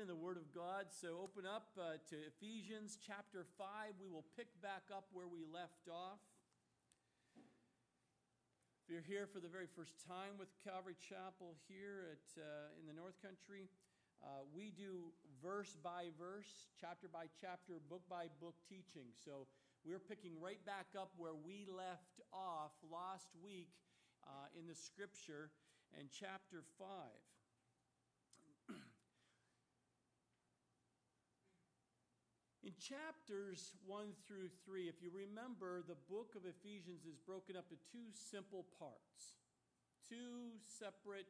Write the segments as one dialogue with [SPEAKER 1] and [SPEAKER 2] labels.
[SPEAKER 1] in the Word of God. So open up uh, to Ephesians chapter 5. We will pick back up where we left off. If you're here for the very first time with Calvary Chapel here at, uh, in the North Country, uh, we do verse by verse, chapter by chapter, book by book teaching. So we're picking right back up where we left off last week uh, in the scripture and chapter 5. In chapters 1 through 3, if you remember, the book of Ephesians is broken up to two simple parts. Two separate,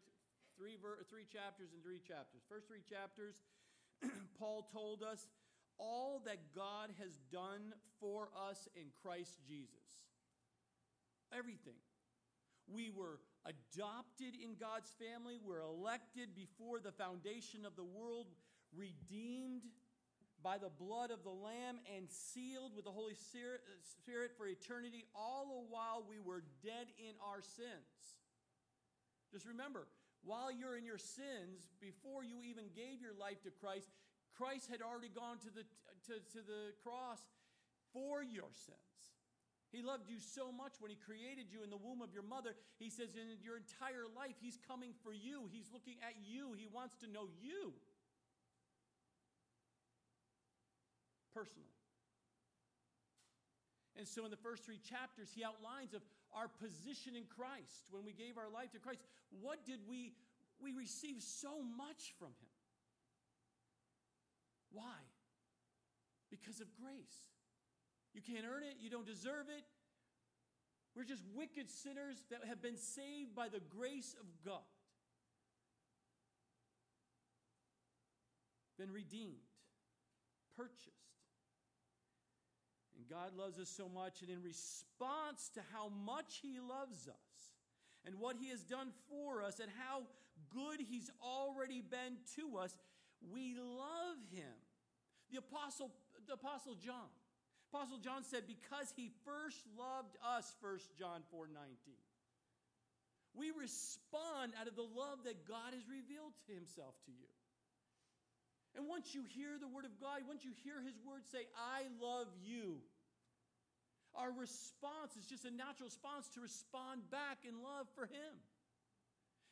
[SPEAKER 1] three, ver- three chapters and three chapters. First three chapters, Paul told us all that God has done for us in Christ Jesus. Everything. We were adopted in God's family, we're elected before the foundation of the world, redeemed by the blood of the Lamb and sealed with the Holy uh, Spirit for eternity, all the while we were dead in our sins. Just remember, while you're in your sins, before you even gave your life to Christ, Christ had already gone to the, to, to the cross for your sins. He loved you so much when He created you in the womb of your mother. He says, in your entire life, He's coming for you. He's looking at you. He wants to know you. Personally. And so in the first three chapters, he outlines of our position in Christ. When we gave our life to Christ, what did we we receive so much from him? Why? Because of grace. You can't earn it, you don't deserve it. We're just wicked sinners that have been saved by the grace of God. Been redeemed, purchased God loves us so much, and in response to how much He loves us and what He has done for us and how good He's already been to us, we love Him. The Apostle, the Apostle John. Apostle John said, Because He first loved us, 1 John 4 19. We respond out of the love that God has revealed to Himself to you. And once you hear the word of God, once you hear his word say, I love you, our response is just a natural response to respond back in love for him.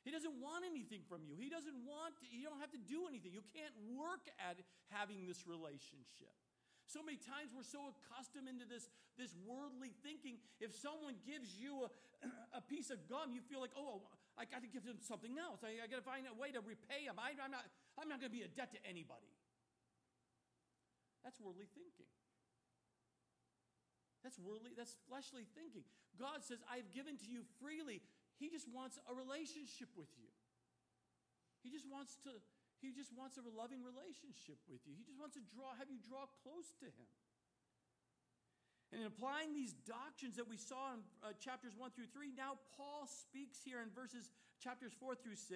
[SPEAKER 1] He doesn't want anything from you. He doesn't want, to, you don't have to do anything. You can't work at having this relationship. So many times we're so accustomed into this, this worldly thinking. If someone gives you a, a piece of gum, you feel like, oh, I got to give them something else. I, I got to find a way to repay them. I, I'm not, I'm not going to be a debt to anybody. That's worldly thinking. That's worldly, that's fleshly thinking. God says, I've given to you freely. He just wants a relationship with you. He just wants to he just wants a loving relationship with you. He just wants to draw, have you draw close to him. And in applying these doctrines that we saw in uh, chapters 1 through 3, now Paul speaks here in verses chapters 4 through 6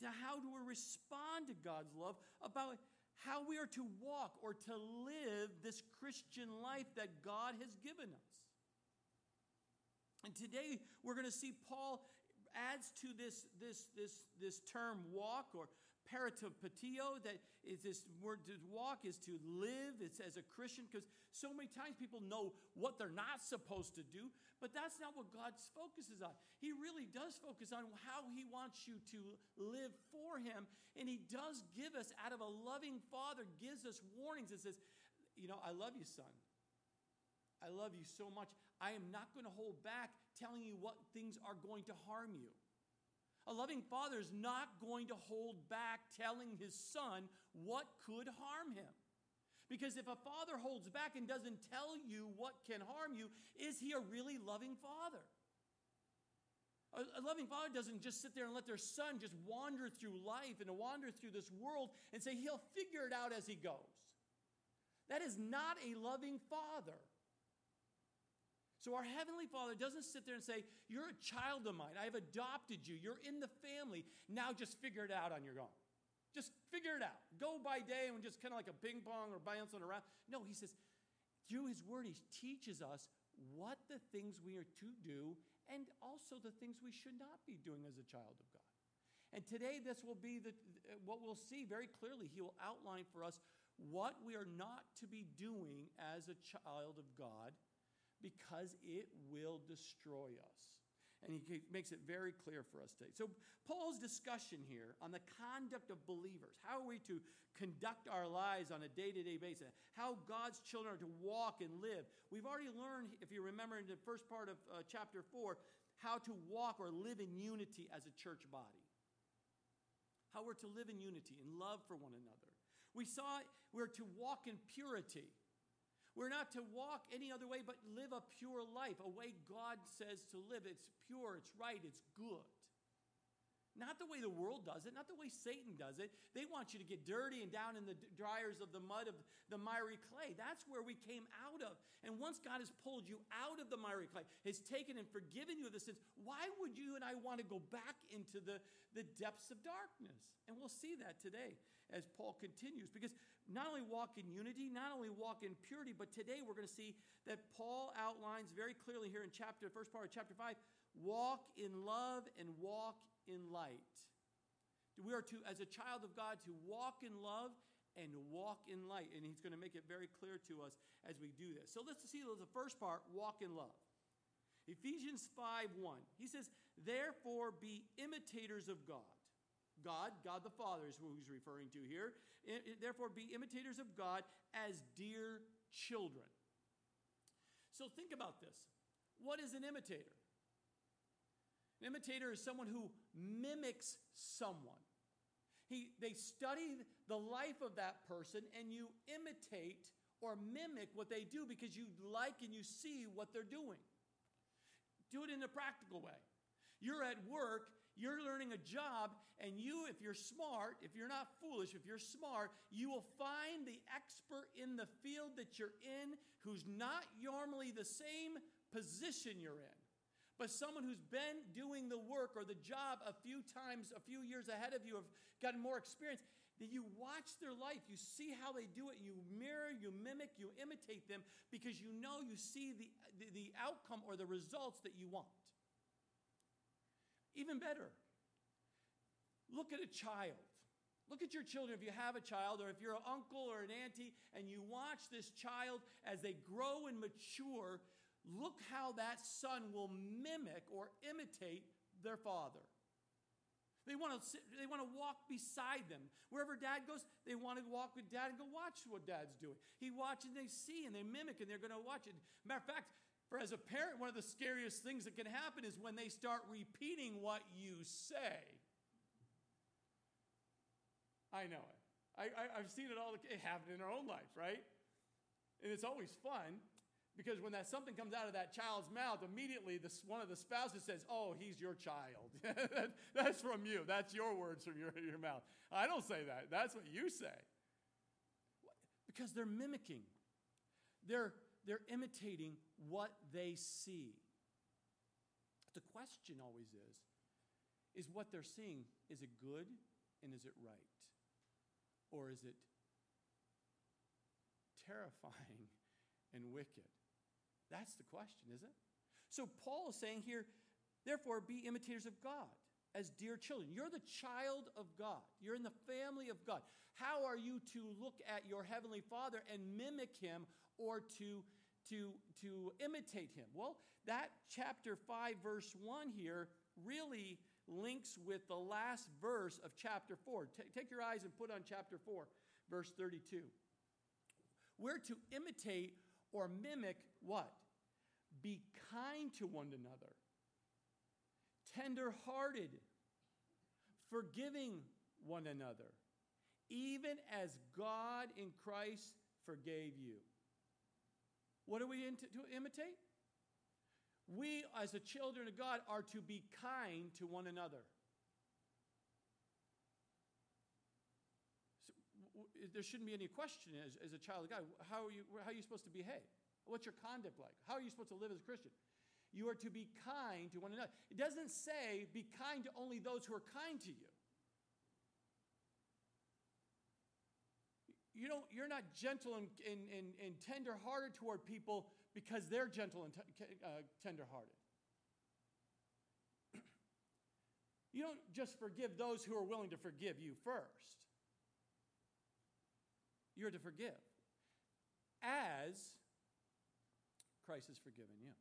[SPEAKER 1] to how do we respond to God's love about how we are to walk or to live this Christian life that God has given us. And today we're going to see Paul adds to this, this, this, this term walk or peripateo, that is this word to walk is to live it's as a Christian, because so many times people know what they're not supposed to do, but that's not what God focuses on. He really does focus on how He wants you to live for Him, and He does give us, out of a loving Father, gives us warnings and says, You know, I love you, son. I love you so much. I am not going to hold back telling you what things are going to harm you. A loving father is not going to hold back telling his son what could harm him. Because if a father holds back and doesn't tell you what can harm you, is he a really loving father? A, loving father doesn't just sit there and let their son just wander through life and wander through this world and say he'll figure it out as he goes. That is not a loving father. So our Heavenly Father doesn't sit there and say, You're a child of mine. I've adopted you. You're in the family. Now just figure it out on your own. Just figure it out. Go by day and just kind of like a ping pong or bouncing around. No, He says, through His Word, He teaches us what the things we are to do and also the things we should not be doing as a child of God. And today, this will be the, what we'll see very clearly. He will outline for us what we are not to be doing as a child of God because it will destroy us. And he makes it very clear for us today. So, Paul's discussion here on the conduct of believers how are we to conduct our lives on a day to day basis, how God's children are to walk and live. We've already learned, if you remember in the first part of uh, chapter 4, how to walk or live in unity as a church body, how we're to live in unity and love for one another. We saw we're to walk in purity. We're not to walk any other way but live a pure life, a way God says to live. It's pure, it's right, it's good. Not the way the world does it, not the way Satan does it. They want you to get dirty and down in the dryers of the mud of the miry clay. That's where we came out of. And once God has pulled you out of the miry clay, has taken and forgiven you of the sins, why would you and I want to go back into the, the depths of darkness? And we'll see that today as Paul continues. Because not only walk in unity, not only walk in purity, but today we're going to see that Paul outlines very clearly here in chapter, first part of chapter 5, walk in love and walk in light. We are to, as a child of God, to walk in love and walk in light. And he's going to make it very clear to us as we do this. So let's see the first part walk in love. Ephesians 5 1. He says, Therefore be imitators of God. God, God the Father is who he's referring to here. Therefore be imitators of God as dear children. So think about this. What is an imitator? An imitator is someone who mimics someone. He, they study the life of that person and you imitate or mimic what they do because you like and you see what they're doing. Do it in a practical way. You're at work, you're learning a job, and you, if you're smart, if you're not foolish, if you're smart, you will find the expert in the field that you're in who's not normally the same position you're in but someone who's been doing the work or the job a few times, a few years ahead of you, have gotten more experience, that you watch their life, you see how they do it, you mirror, you mimic, you imitate them because you know you see the, the, the outcome or the results that you want. Even better, look at a child. Look at your children if you have a child, or if you're an uncle or an auntie, and you watch this child as they grow and mature look how that son will mimic or imitate their father. They want to sit, they want to walk beside them. Wherever dad goes, they want to walk with dad and go watch what dad's doing. He watches and they see and they mimic and they're going to watch it. Matter of fact, for as a parent, one of the scariest things that can happen is when they start repeating what you say. I know it. I, have seen it all it happen in our own life, right? And it's always fun because when that something comes out of that child's mouth, immediately this, one of the spouses says, Oh, he's your child. That's from you. That's your words from your, your mouth. I don't say that. That's what you say. Because they're mimicking, they're, they're imitating what they see. The question always is is what they're seeing, is it good and is it right? Or is it terrifying and wicked? That's the question, isn't it? So Paul is saying here, therefore, be imitators of God as dear children. You're the child of God, you're in the family of God. How are you to look at your heavenly Father and mimic him or to, to, to imitate him? Well, that chapter 5, verse 1 here really links with the last verse of chapter 4. T- take your eyes and put on chapter 4, verse 32. We're to imitate or mimic what? Be kind to one another, tender hearted, forgiving one another, even as God in Christ forgave you. What are we to imitate? We, as the children of God, are to be kind to one another. there shouldn't be any question as, as a child of God. How are, you, how are you supposed to behave? What's your conduct like? How are you supposed to live as a Christian? You are to be kind to one another. It doesn't say be kind to only those who are kind to you. You don't, you're not gentle and, and, and, and tender-hearted toward people because they're gentle and t- uh, tender-hearted. You don't just forgive those who are willing to forgive you first. You're to forgive as Christ has forgiven you.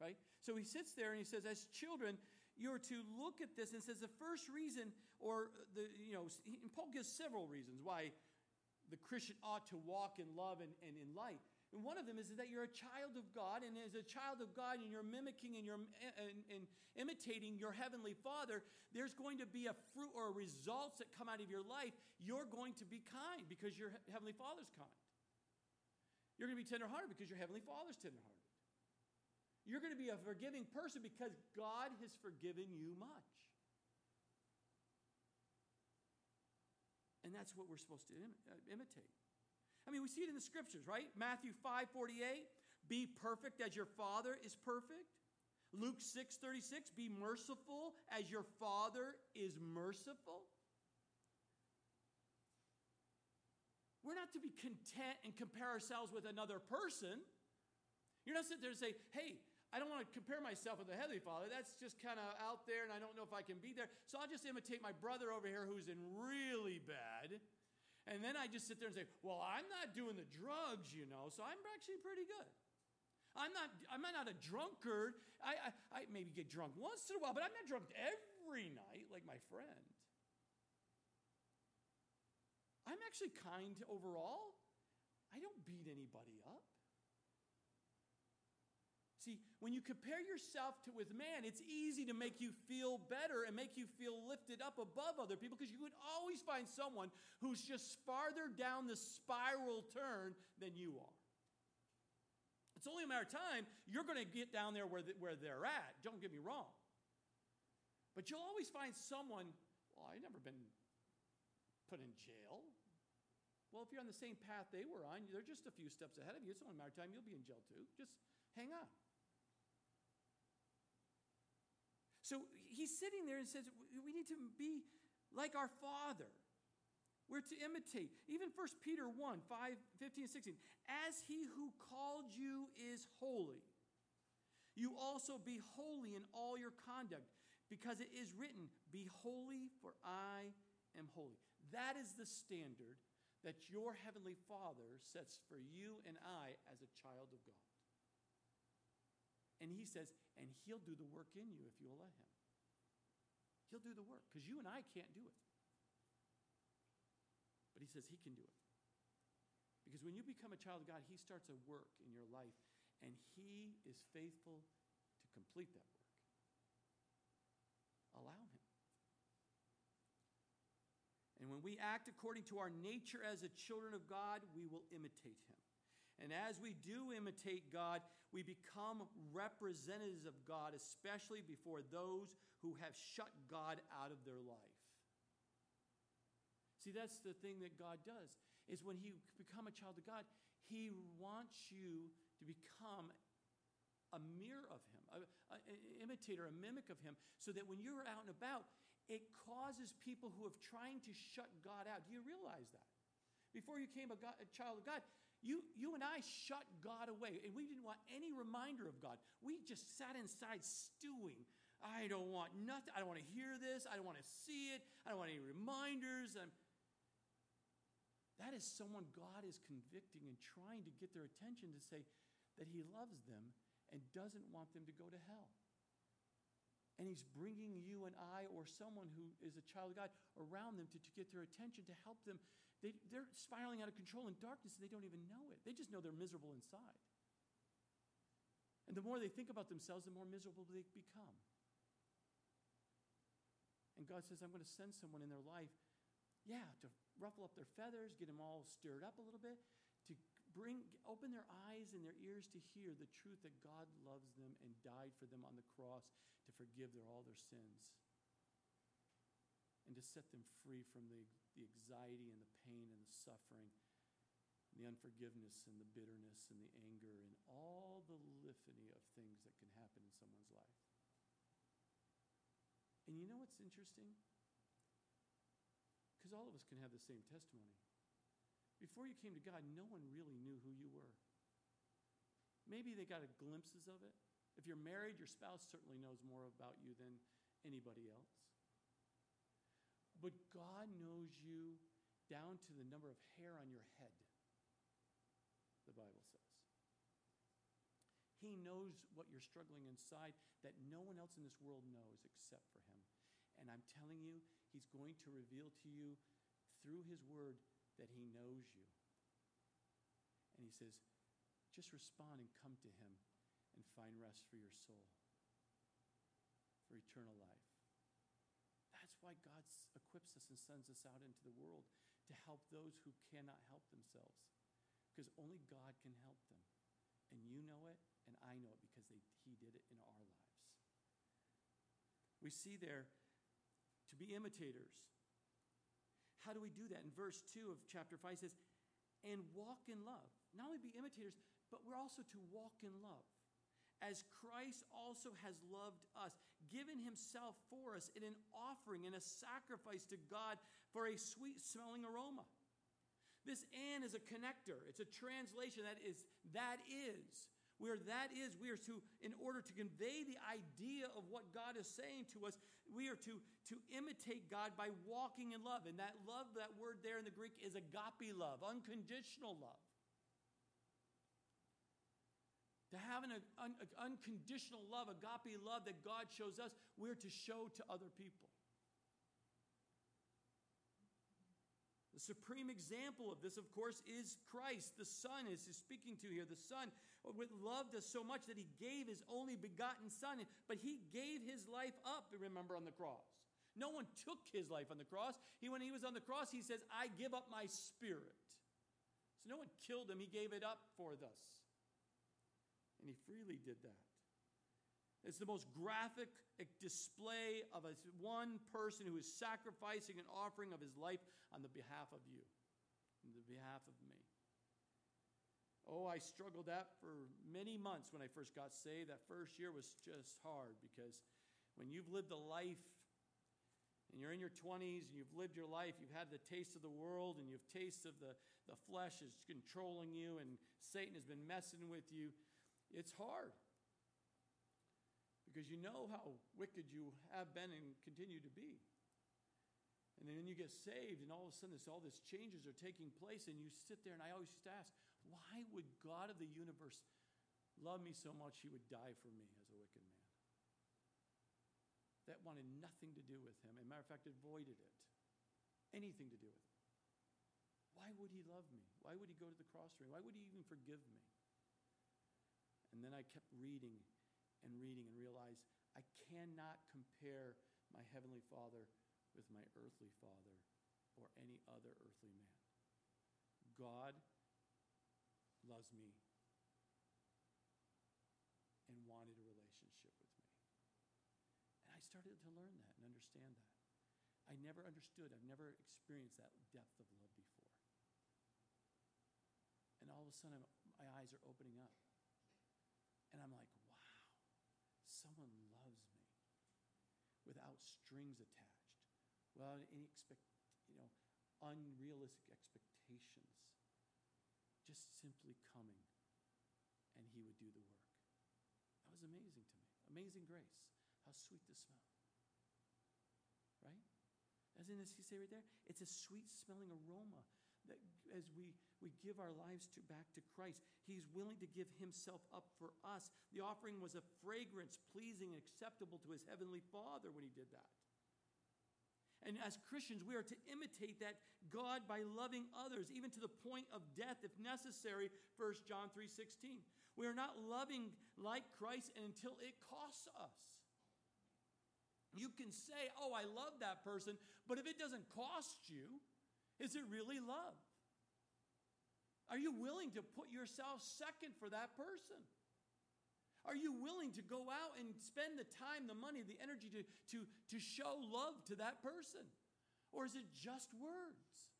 [SPEAKER 1] Right? So he sits there and he says, as children, you're to look at this and says the first reason, or the, you know, Paul gives several reasons why the Christian ought to walk in love and, and in light. And one of them is that you're a child of God, and as a child of God, and you're mimicking and you're and, and imitating your heavenly Father, there's going to be a fruit or results that come out of your life. You're going to be kind because your heavenly Father's kind. You're going to be tenderhearted because your heavenly Father's tenderhearted. You're going to be a forgiving person because God has forgiven you much. And that's what we're supposed to Im- uh, imitate. I mean, we see it in the scriptures, right? Matthew 5 48, be perfect as your Father is perfect. Luke 6 36, be merciful as your Father is merciful. We're not to be content and compare ourselves with another person. You're not sitting there and say, hey, I don't want to compare myself with the Heavenly Father. That's just kind of out there, and I don't know if I can be there. So I'll just imitate my brother over here who's in really bad and then I just sit there and say, well, I'm not doing the drugs, you know, so I'm actually pretty good. I'm not, I'm not a drunkard. I, I, I maybe get drunk once in a while, but I'm not drunk every night like my friend. I'm actually kind overall. I don't beat anybody up. See, when you compare yourself to, with man, it's easy to make you feel better and make you feel lifted up above other people because you would always find someone who's just farther down the spiral turn than you are. It's only a matter of time. You're going to get down there where, the, where they're at. Don't get me wrong. But you'll always find someone, well, I've never been put in jail. Well, if you're on the same path they were on, they're just a few steps ahead of you. It's only a matter of time you'll be in jail too. Just hang on. So he's sitting there and says, We need to be like our Father. We're to imitate. Even 1 Peter 1 5, 15, and 16. As he who called you is holy, you also be holy in all your conduct, because it is written, Be holy, for I am holy. That is the standard that your heavenly Father sets for you and I as a child of God. And he says, and he'll do the work in you if you'll let him. He'll do the work because you and I can't do it. But he says he can do it. Because when you become a child of God, he starts a work in your life and he is faithful to complete that work. Allow him. And when we act according to our nature as a children of God, we will imitate him. And as we do imitate God, we become representatives of God, especially before those who have shut God out of their life. See, that's the thing that God does, is when you become a child of God, He wants you to become a mirror of Him, an imitator, a mimic of Him, so that when you're out and about, it causes people who have trying to shut God out. Do you realize that? Before you came a, God, a child of God, you, you and I shut God away, and we didn't want any reminder of God. We just sat inside stewing. I don't want nothing. I don't want to hear this. I don't want to see it. I don't want any reminders. I'm, that is someone God is convicting and trying to get their attention to say that He loves them and doesn't want them to go to hell. And He's bringing you and I, or someone who is a child of God, around them to, to get their attention to help them they, they're spiraling out of control in darkness and they don't even know it. They just know they're miserable inside. And the more they think about themselves, the more miserable they become. And God says, I'm going to send someone in their life, yeah, to ruffle up their feathers, get them all stirred up a little bit, to bring, open their eyes and their ears to hear the truth that God loves them and died for them on the cross to forgive their, all their sins set them free from the, the anxiety and the pain and the suffering, and the unforgiveness and the bitterness and the anger and all the litany of things that can happen in someone's life. And you know what's interesting? Because all of us can have the same testimony. Before you came to God, no one really knew who you were. Maybe they got glimpses of it. If you're married, your spouse certainly knows more about you than anybody else. But God knows you down to the number of hair on your head, the Bible says. He knows what you're struggling inside that no one else in this world knows except for Him. And I'm telling you, He's going to reveal to you through His Word that He knows you. And He says, just respond and come to Him and find rest for your soul, for eternal life. Why God equips us and sends us out into the world to help those who cannot help themselves, because only God can help them. And you know it, and I know it because they, He did it in our lives. We see there to be imitators. How do we do that? In verse 2 of chapter 5 says, and walk in love. Not only be imitators, but we're also to walk in love. As Christ also has loved us, given himself for us in an offering and a sacrifice to God for a sweet smelling aroma. This and is a connector. It's a translation that is that is. Where that is, we are to, in order to convey the idea of what God is saying to us, we are to, to imitate God by walking in love. And that love, that word there in the Greek is agape love, unconditional love. To have an un, unconditional love, agape love that God shows us, we're to show to other people. The supreme example of this, of course, is Christ. The Son is speaking to here. The Son loved us so much that he gave his only begotten Son, but he gave his life up, remember, on the cross. No one took his life on the cross. He, when he was on the cross, he says, I give up my spirit. So no one killed him, he gave it up for us. And he freely did that. It's the most graphic display of a, one person who is sacrificing an offering of his life on the behalf of you, on the behalf of me. Oh, I struggled that for many months when I first got saved. That first year was just hard because when you've lived a life and you're in your 20s and you've lived your life, you've had the taste of the world and you've tasted the, the flesh is controlling you and Satan has been messing with you, it's hard because you know how wicked you have been and continue to be. And then you get saved, and all of a sudden, this, all these changes are taking place, and you sit there, and I always to ask, why would God of the universe love me so much he would die for me as a wicked man? That wanted nothing to do with him. As a matter of fact, avoided it. Anything to do with it. Why would he love me? Why would he go to the cross for me? Why would he even forgive me? And then I kept reading and reading and realized I cannot compare my Heavenly Father with my earthly father or any other earthly man. God loves me and wanted a relationship with me. And I started to learn that and understand that. I never understood, I've never experienced that depth of love before. And all of a sudden, my eyes are opening up. And I'm like, wow, someone loves me without strings attached, without any expect, you know, unrealistic expectations, just simply coming and he would do the work. That was amazing to me. Amazing grace. How sweet the smell. Right? As in, as he say right there, it's a sweet smelling aroma as we, we give our lives to, back to Christ, He's willing to give Himself up for us. The offering was a fragrance pleasing and acceptable to His Heavenly Father when He did that. And as Christians, we are to imitate that God by loving others, even to the point of death if necessary, 1 John 3:16. We are not loving like Christ until it costs us. You can say, Oh, I love that person, but if it doesn't cost you, is it really love? Are you willing to put yourself second for that person? Are you willing to go out and spend the time, the money, the energy to, to, to show love to that person? Or is it just words?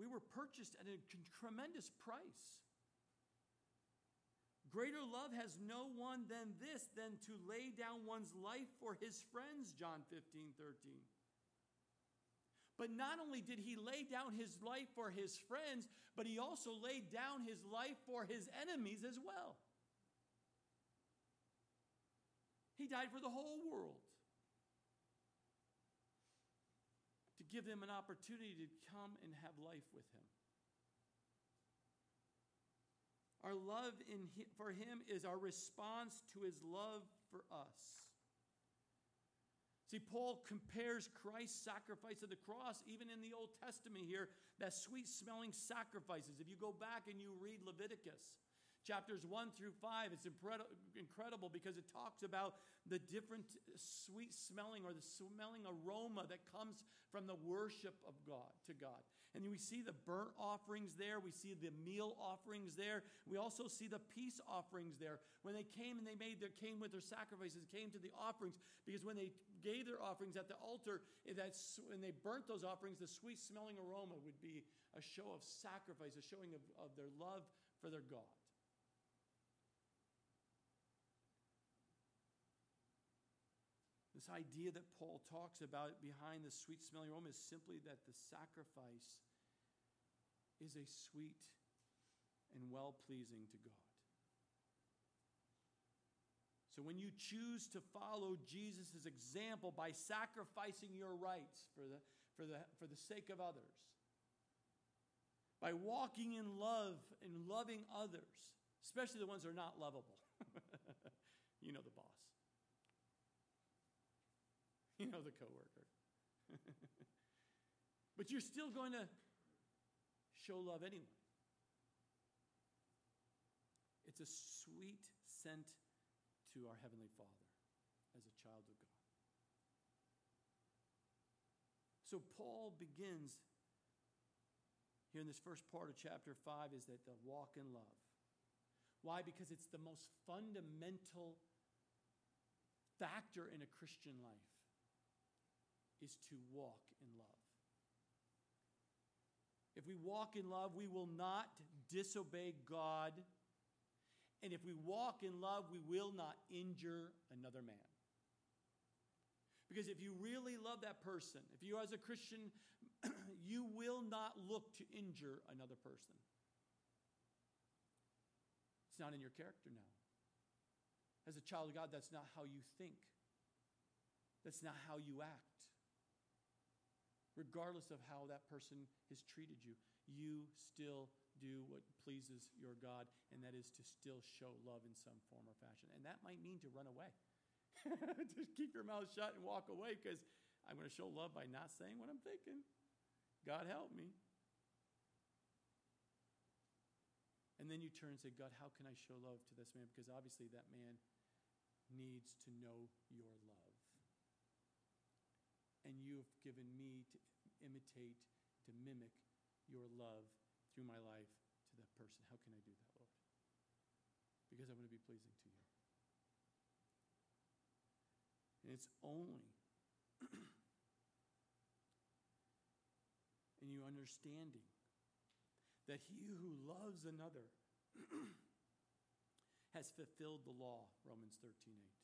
[SPEAKER 1] We were purchased at a tremendous price. Greater love has no one than this, than to lay down one's life for his friends, John 15, 13. But not only did he lay down his life for his friends, but he also laid down his life for his enemies as well. He died for the whole world to give them an opportunity to come and have life with him. Our love in, for him is our response to his love for us. See, Paul compares Christ's sacrifice of the cross, even in the Old Testament here, that sweet smelling sacrifices. If you go back and you read Leviticus, chapters 1 through 5, it's incredible because it talks about the different sweet smelling or the smelling aroma that comes from the worship of God to God. And we see the burnt offerings there. We see the meal offerings there. We also see the peace offerings there. When they came and they made their came with their sacrifices, came to the offerings, because when they gave their offerings at the altar, that's when they burnt those offerings, the sweet smelling aroma would be a show of sacrifice, a showing of, of their love for their God. This idea that Paul talks about behind the sweet smelling aroma is simply that the sacrifice is a sweet and well pleasing to God. So when you choose to follow Jesus' example by sacrificing your rights for the, for, the, for the sake of others, by walking in love and loving others, especially the ones that are not lovable, you know the boss. you know, the coworker. but you're still going to show love anyway. It's a sweet scent to our Heavenly Father as a child of God. So Paul begins here in this first part of chapter 5 is that the walk in love. Why? Because it's the most fundamental factor in a Christian life is to walk in love. If we walk in love, we will not disobey God. And if we walk in love, we will not injure another man. Because if you really love that person, if you as a Christian, you will not look to injure another person. It's not in your character now. As a child of God, that's not how you think, that's not how you act regardless of how that person has treated you, you still do what pleases your God, and that is to still show love in some form or fashion. And that might mean to run away. Just keep your mouth shut and walk away because I'm going to show love by not saying what I'm thinking. God help me. And then you turn and say, God, how can I show love to this man? Because obviously that man needs to know your love and you have given me to imitate, to mimic your love through my life to that person. How can I do that, Lord? Because I want to be pleasing to you. And it's only in you understanding that he who loves another has fulfilled the law, Romans 13 8.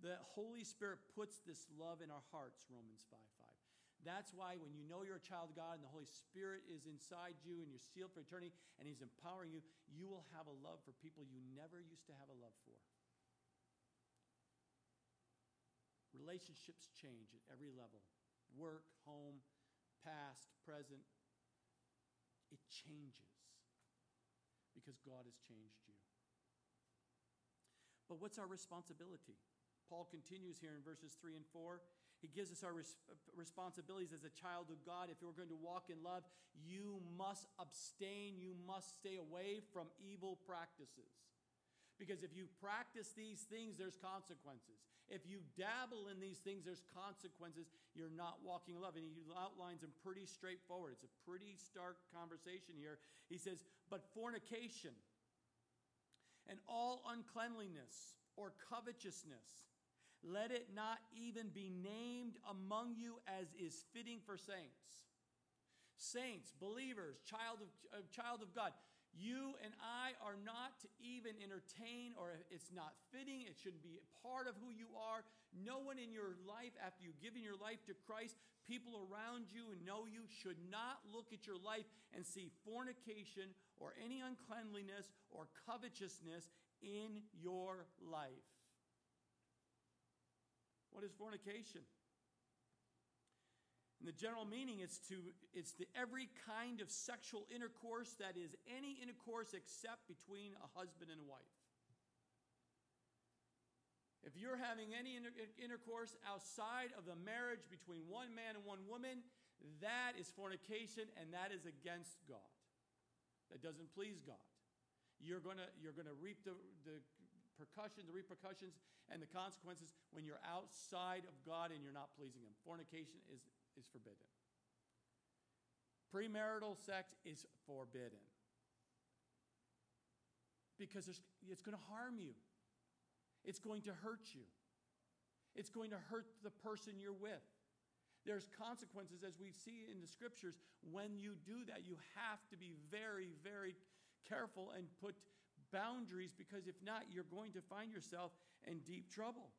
[SPEAKER 1] The Holy Spirit puts this love in our hearts, Romans 5 5. That's why when you know you're a child of God and the Holy Spirit is inside you and you're sealed for eternity and He's empowering you, you will have a love for people you never used to have a love for. Relationships change at every level work, home, past, present. It changes because God has changed you. But what's our responsibility? Paul continues here in verses 3 and 4. He gives us our res- responsibilities as a child of God. If you're going to walk in love, you must abstain, you must stay away from evil practices. Because if you practice these things, there's consequences. If you dabble in these things, there's consequences. You're not walking in love. And he outlines them pretty straightforward. It's a pretty stark conversation here. He says, But fornication and all uncleanliness or covetousness let it not even be named among you as is fitting for saints. Saints, believers, child of, uh, child of God, You and I are not to even entertain, or it's not fitting. It shouldn't be part of who you are. No one in your life, after you've given your life to Christ, people around you and know you should not look at your life and see fornication or any uncleanliness or covetousness in your life. What is fornication? In the general meaning, it's to it's the every kind of sexual intercourse that is any intercourse except between a husband and a wife. If you're having any inter- intercourse outside of the marriage between one man and one woman, that is fornication and that is against God. That doesn't please God. You're gonna you're gonna reap the, the percussion, the repercussions, and the consequences when you're outside of God and you're not pleasing Him. Fornication is is forbidden. Premarital sex is forbidden because it's going to harm you, it's going to hurt you, it's going to hurt the person you're with. There's consequences, as we see in the scriptures, when you do that. You have to be very, very careful and put boundaries because if not, you're going to find yourself in deep trouble.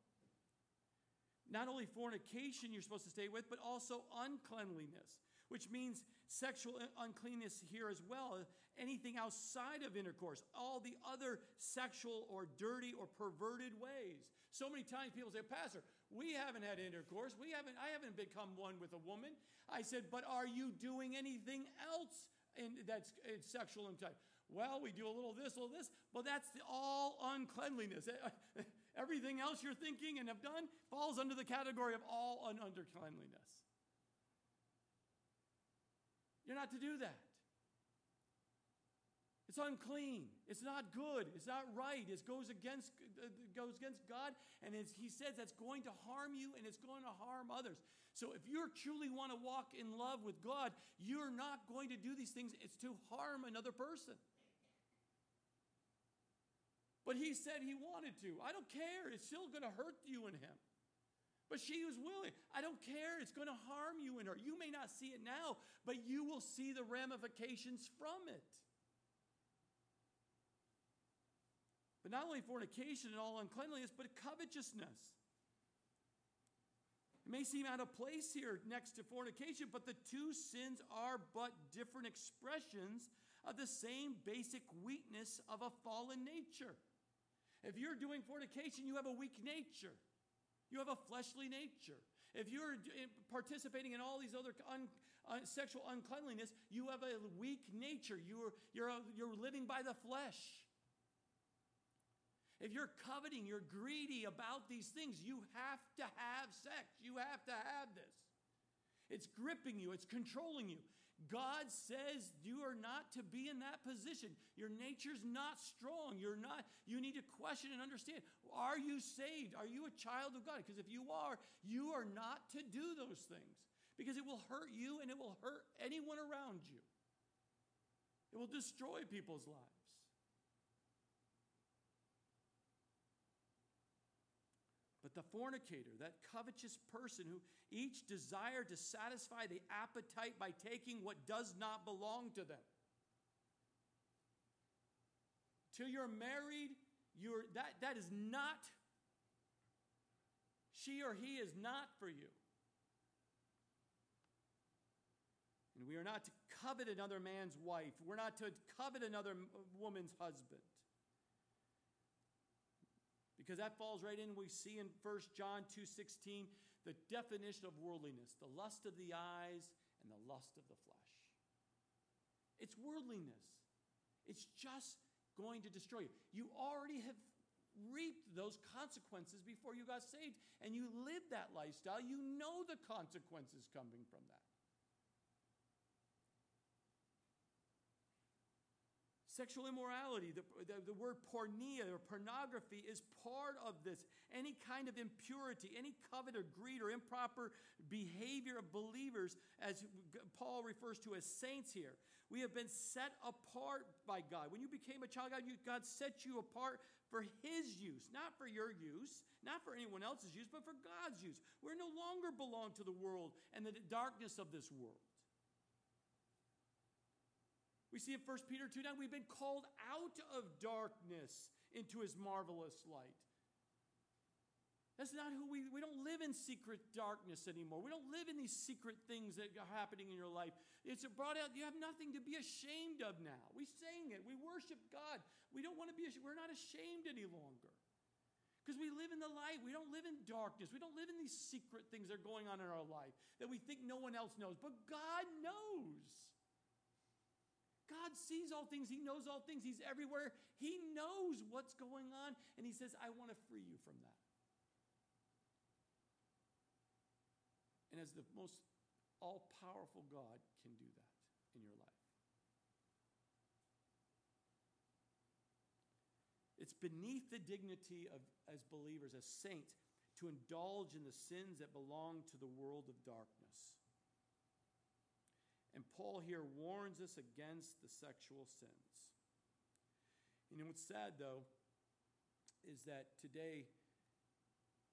[SPEAKER 1] Not only fornication you're supposed to stay with, but also uncleanliness, which means sexual uncleanness here as well. Anything outside of intercourse, all the other sexual or dirty or perverted ways. So many times people say, Pastor, we haven't had intercourse. We haven't, I haven't become one with a woman. I said, but are you doing anything else in, that's in sexual type? Well, we do a little this, a little this, but that's all uncleanliness. Eh, everything else you're thinking and have done falls under the category of all uncleanliness. You're not to do that. It's unclean. It's not good. It's not right. It goes against, uh, goes against God. And he says that's going to harm you and it's going to harm others. So if you truly want to walk in love with God, you're not going to do these things. It's to harm another person. But he said he wanted to. I don't care. It's still going to hurt you and him. But she was willing. I don't care. It's going to harm you and her. You may not see it now, but you will see the ramifications from it. But not only fornication and all uncleanliness, but covetousness. It may seem out of place here next to fornication, but the two sins are but different expressions of the same basic weakness of a fallen nature. If you're doing fornication, you have a weak nature. You have a fleshly nature. If you're participating in all these other un, un, sexual uncleanliness, you have a weak nature. You're, you're, a, you're living by the flesh. If you're coveting, you're greedy about these things, you have to have sex. You have to have this. It's gripping you, it's controlling you. God says you are not to be in that position. Your nature's not strong. You're not, you need to question and understand are you saved? Are you a child of God? Because if you are, you are not to do those things because it will hurt you and it will hurt anyone around you. It will destroy people's lives. But the fornicator, that covetous person who each desire to satisfy the appetite by taking what does not belong to them. Till you're married, you're, that, that is not, she or he is not for you. And we are not to covet another man's wife. We're not to covet another woman's husband because that falls right in we see in 1 John 2:16 the definition of worldliness, the lust of the eyes and the lust of the flesh. It's worldliness. It's just going to destroy you. You already have reaped those consequences before you got saved and you live that lifestyle. You know the consequences coming from that. Sexual immorality, the, the, the, word porneia or pornography is part of this. Any kind of impurity, any covet or greed or improper behavior of believers, as Paul refers to as saints here. We have been set apart by God. When you became a child God, you, God set you apart for His use, not for your use, not for anyone else's use, but for God's use. We no longer belong to the world and the darkness of this world. We see in 1 Peter 2 9, we've been called out of darkness into his marvelous light. That's not who we we don't live in secret darkness anymore. We don't live in these secret things that are happening in your life. It's brought out you have nothing to be ashamed of now. We sing it. We worship God. We don't want to be we're not ashamed any longer. Because we live in the light. We don't live in darkness. We don't live in these secret things that are going on in our life that we think no one else knows. But God knows. God sees all things. He knows all things. He's everywhere. He knows what's going on. And He says, I want to free you from that. And as the most all powerful God can do that in your life. It's beneath the dignity of as believers, as saints, to indulge in the sins that belong to the world of darkness. And Paul here warns us against the sexual sins. Know what's sad, though, is that today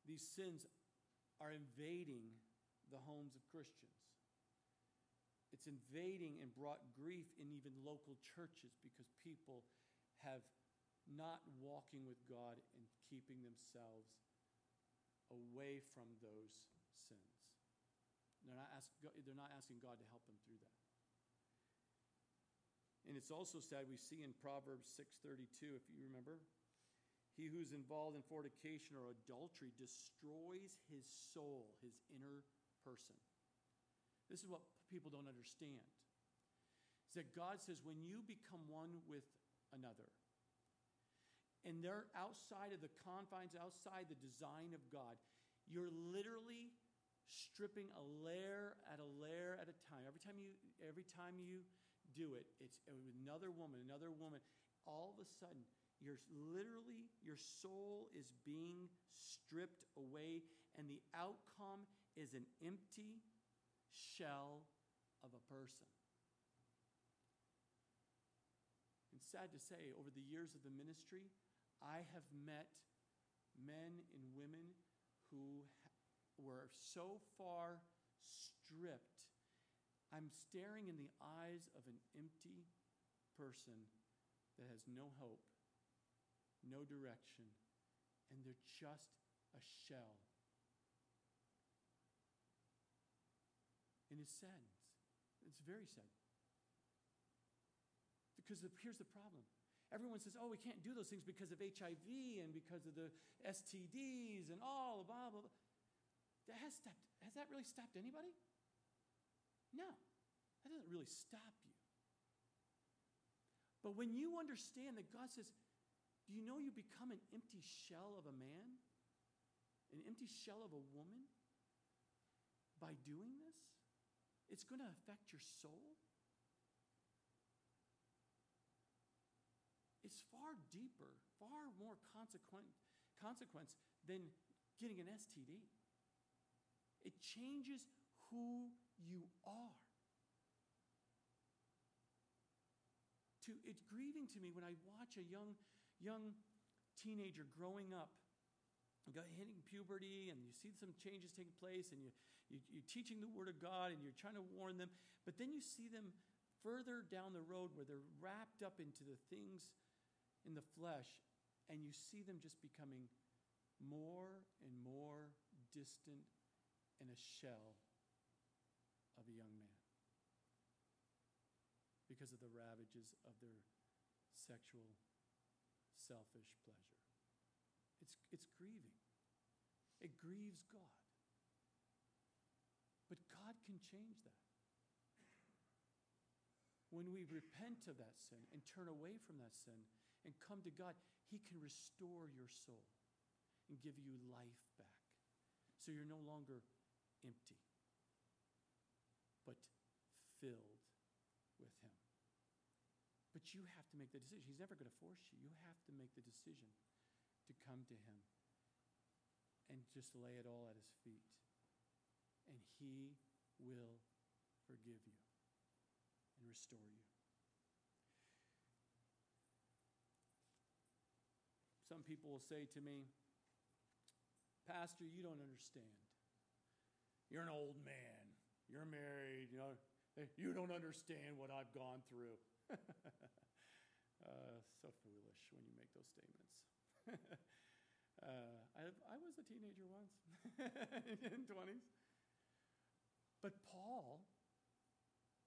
[SPEAKER 1] these sins are invading the homes of Christians. It's invading and brought grief in even local churches because people have not walking with God and keeping themselves away from those sins. They're not, ask, they're not asking God to help them through that. And it's also sad we see in Proverbs 6:32 if you remember he who's involved in fornication or adultery destroys his soul, his inner person. This is what people don't understand. Is that God says when you become one with another, and they're outside of the confines, outside the design of God, you're literally stripping a layer at a layer at a time. Every time you every time you do it, it's another woman, another woman. All of a sudden, you're literally your soul is being stripped away, and the outcome is an empty shell of a person. And sad to say, over the years of the ministry, I have met men and women who were so far stripped. I'm staring in the eyes of an empty person that has no hope, no direction, and they're just a shell And it saddens. It's very sad. Because the, here's the problem. Everyone says, oh, we can't do those things because of HIV and because of the STDs and all, the blah, blah, blah. That has, stopped, has that really stopped anybody? No, that doesn't really stop you. But when you understand that God says, do you know you become an empty shell of a man? An empty shell of a woman? By doing this? It's going to affect your soul. It's far deeper, far more consequent, consequence than getting an STD. It changes who you are. To, it's grieving to me when I watch a young, young teenager growing up hitting puberty and you see some changes taking place and you, you, you're teaching the Word of God and you're trying to warn them, but then you see them further down the road where they're wrapped up into the things in the flesh and you see them just becoming more and more distant and a shell of a young man because of the ravages of their sexual selfish pleasure. It's, it's grieving. It grieves God. But God can change that. When we repent of that sin and turn away from that sin and come to God, He can restore your soul and give you life back. So you're no longer empty, but filled with Him. But you have to make the decision. He's never going to force you. You have to make the decision to come to Him and just lay it all at His feet. And He will forgive you and restore you. Some people will say to me, Pastor, you don't understand. You're an old man. You're married. You know, you don't understand what I've gone through. uh, so foolish when you make those statements. uh, I, I was a teenager once in 20s. But Paul,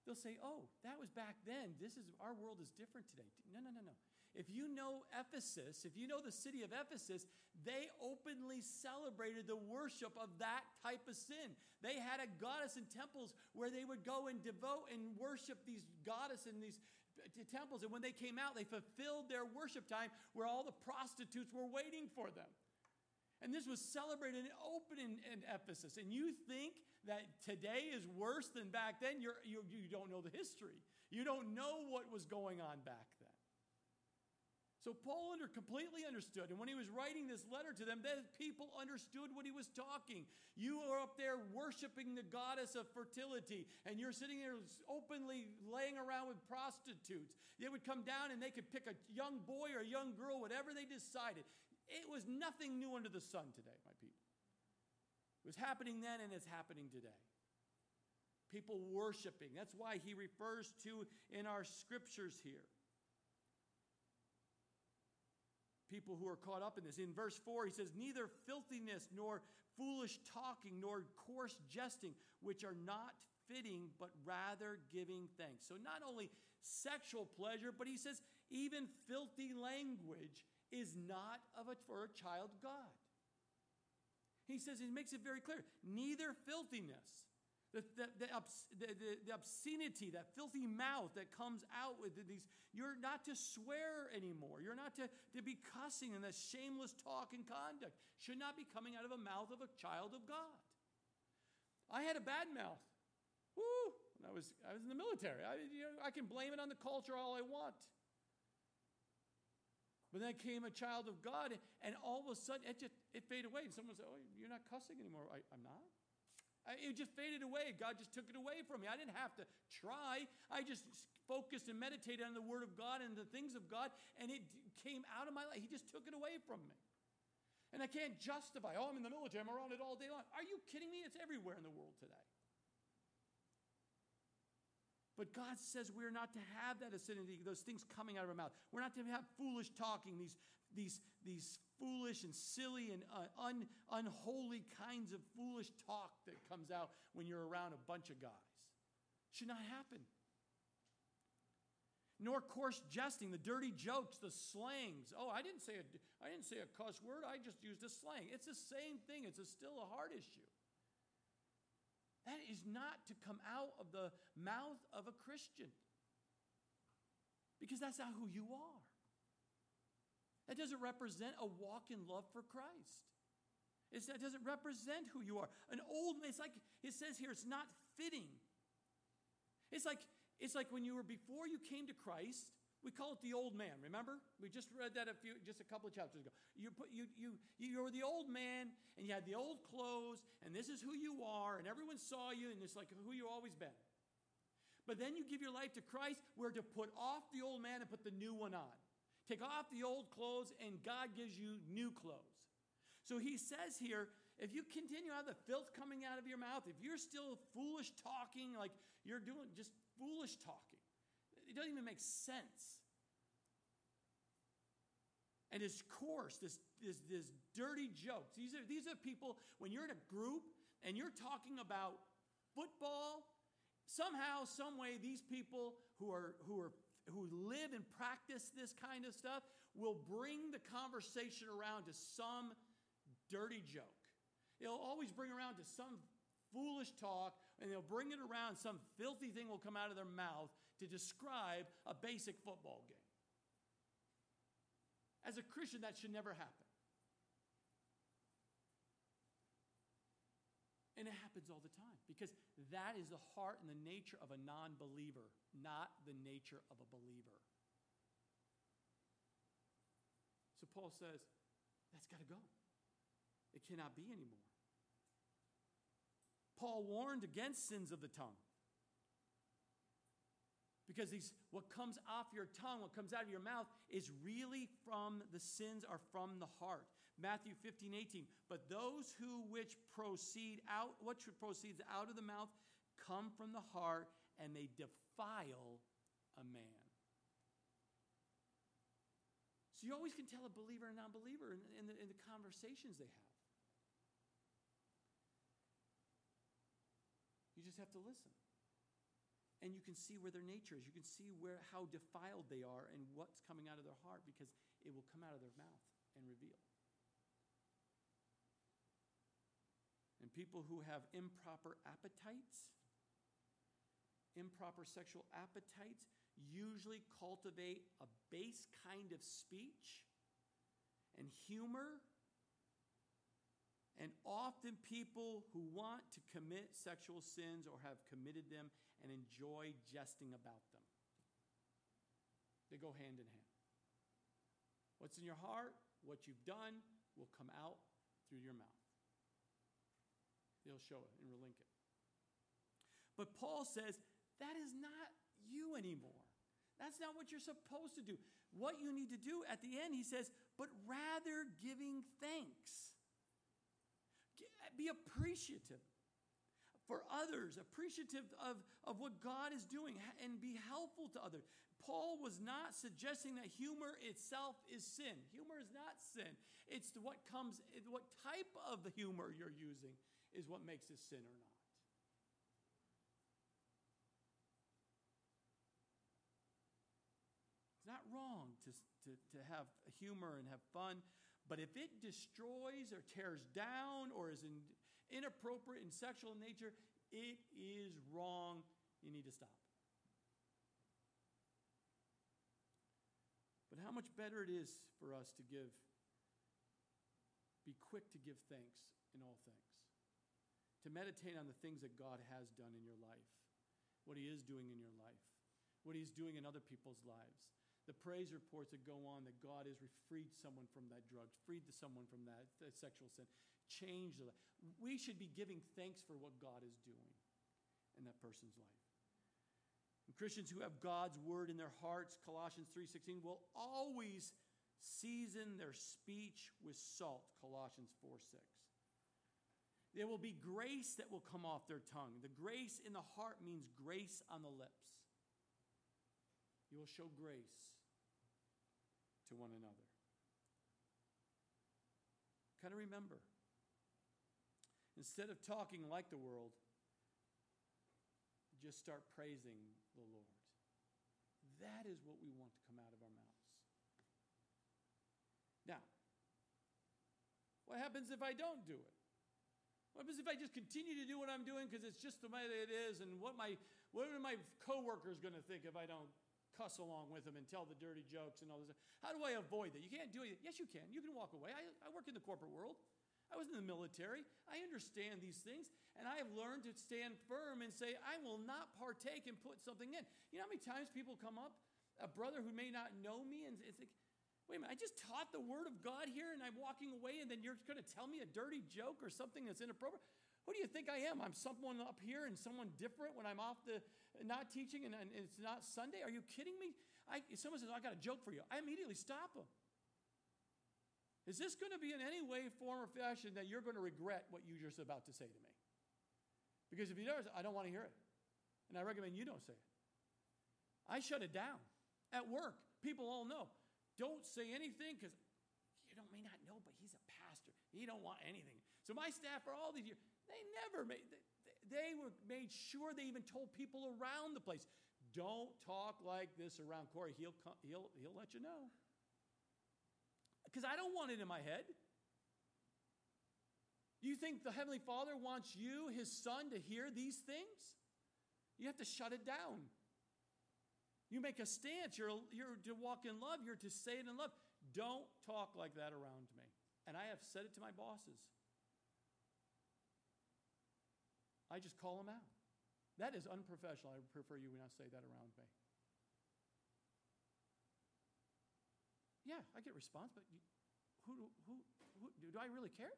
[SPEAKER 1] they'll say, oh, that was back then. This is, our world is different today. No, no, no, no. If you know Ephesus, if you know the city of Ephesus, they openly celebrated the worship of that type of sin. They had a goddess in temples where they would go and devote and worship these goddess in these uh, temples. And when they came out, they fulfilled their worship time where all the prostitutes were waiting for them. And this was celebrated and open in, in Ephesus. And you think that today is worse than back then? You're, you, you don't know the history. You don't know what was going on back. So Paul under, completely understood. And when he was writing this letter to them, that people understood what he was talking. You are up there worshiping the goddess of fertility, and you're sitting there openly laying around with prostitutes. They would come down and they could pick a young boy or a young girl, whatever they decided. It was nothing new under the sun today, my people. It was happening then and it's happening today. People worshiping. That's why he refers to in our scriptures here people who are caught up in this. In verse 4, he says, Neither filthiness nor foolish talking nor coarse jesting, which are not fitting, but rather giving thanks. So not only sexual pleasure, but he says, even filthy language is not of a, for a child God. He says, he makes it very clear neither filthiness the, the, the, the, the, obscenity, that filthy mouth that comes out with these. You're not to swear anymore. You're not to, to be cussing and that shameless talk and conduct should not be coming out of a mouth of a child of God. I had a bad mouth. Woo! When I was, I was in the military. I, you know, I can blame it on the culture all I want. But then came a child of God, and all of a sudden it just it faded away. And someone said, "Oh, you're not cussing anymore." I, I'm not. It just faded away. God just took it away from me. I didn't have to try. I just focused and meditated on the Word of God and the things of God, and it came out of my life. He just took it away from me. And I can't justify, oh, I'm in the military, I'm around it all day long. Are you kidding me? It's everywhere in the world today. But God says we're not to have that acidity, those things coming out of our mouth. We're not to have foolish talking, these, these, these foolish and silly and uh, un, unholy kinds of foolish talk that comes out when you're around a bunch of guys. Should not happen. Nor coarse jesting, the dirty jokes, the slangs. Oh, I didn't say a, I didn't say a cuss word. I just used a slang. It's the same thing. It's a, still a heart issue. That is not to come out of the mouth of a Christian because that's not who you are. That doesn't represent a walk in love for Christ. It's, that doesn't represent who you are. An old man, it's like it says here, it's not fitting. It's like it's like when you were before you came to Christ, we call it the old man. Remember? We just read that a few, just a couple of chapters ago. You put you you you were the old man, and you had the old clothes, and this is who you are, and everyone saw you, and it's like who you always been. But then you give your life to Christ, we're to put off the old man and put the new one on. Take off the old clothes, and God gives you new clothes. So he says here, if you continue have the filth coming out of your mouth, if you're still foolish talking, like you're doing just foolish talking, it doesn't even make sense. And this coarse, this, this, this dirty jokes. These are, these are people, when you're in a group and you're talking about football, somehow, some way, these people who are, who are who live and practice this kind of stuff will bring the conversation around to some dirty joke. It'll always bring around to some foolish talk, and they'll bring it around. Some filthy thing will come out of their mouth to describe a basic football game. As a Christian, that should never happen. And it happens all the time because that is the heart and the nature of a non believer, not the nature of a believer. So Paul says, that's got to go. It cannot be anymore. Paul warned against sins of the tongue. Because these, what comes off your tongue, what comes out of your mouth, is really from the sins are from the heart. Matthew 15, 18. But those who which proceed out, what proceeds out of the mouth, come from the heart, and they defile a man. So you always can tell a believer and non believer in, in, the, in the conversations they have. You just have to listen. And you can see where their nature is. You can see where how defiled they are and what's coming out of their heart because it will come out of their mouth and reveal. And people who have improper appetites, improper sexual appetites, usually cultivate a base kind of speech and humor. And often, people who want to commit sexual sins or have committed them and enjoy jesting about them. They go hand in hand. What's in your heart, what you've done, will come out through your mouth. They'll show it and relink it. But Paul says that is not you anymore. That's not what you're supposed to do. What you need to do at the end, he says, but rather giving thanks. Be appreciative for others, appreciative of, of what God is doing, and be helpful to others. Paul was not suggesting that humor itself is sin. Humor is not sin. It's what comes, what type of humor you're using is what makes it sin or not. It's not wrong to, to, to have humor and have fun, but if it destroys or tears down or is in, inappropriate in sexual nature, it is wrong. You need to stop. But how much better it is for us to give, be quick to give thanks in all things to meditate on the things that God has done in your life, what He is doing in your life, what He's doing in other people's lives. The praise reports that go on that God has freed someone from that drug, freed someone from that, sexual sin, changed the life. We should be giving thanks for what God is doing in that person's life. And Christians who have God's word in their hearts, Colossians 3:16, will always season their speech with salt, Colossians 4:6. There will be grace that will come off their tongue. The grace in the heart means grace on the lips. You will show grace to one another. Kind of remember instead of talking like the world, just start praising the Lord. That is what we want to come out of our mouths. Now, what happens if I don't do it? What happens if I just continue to do what I'm doing because it's just the way that it is? And what my what are my coworkers going to think if I don't cuss along with them and tell the dirty jokes and all this? How do I avoid that? You can't do it. Yes, you can. You can walk away. I, I work in the corporate world. I was in the military. I understand these things, and I have learned to stand firm and say, I will not partake and put something in. You know how many times people come up, a brother who may not know me, and it's like, Wait a minute, I just taught the word of God here and I'm walking away and then you're going to tell me a dirty joke or something that's inappropriate? Who do you think I am? I'm someone up here and someone different when I'm off the not teaching and, it's not Sunday? Are you kidding me? I, someone says, I got a joke for you. I immediately stop them. Is this going to be in any way, form, or fashion that you're going to regret what you just about to say to me? Because if you don't, I don't want to hear it. And I recommend you don't say it. I shut it down. At work, people all know. Don't say anything because you don't, may not know, but he's a pastor. He don't want anything. So my staff for all these years, they never made, they, they were made sure they even told people around the place, don't talk like this around Corey. He'll, come, he'll, he'll let you know. Because I don't want it in my head. You think the Heavenly Father wants you, his son, to hear these things? You have to shut it down. You make a stance. You're, you're to walk in love. You're to say it in love. Don't talk like that around me. And I have said it to my bosses. I just call them out. That is unprofessional. I prefer you not say that around me. Yeah, I get response, but who, who, who, do I really care?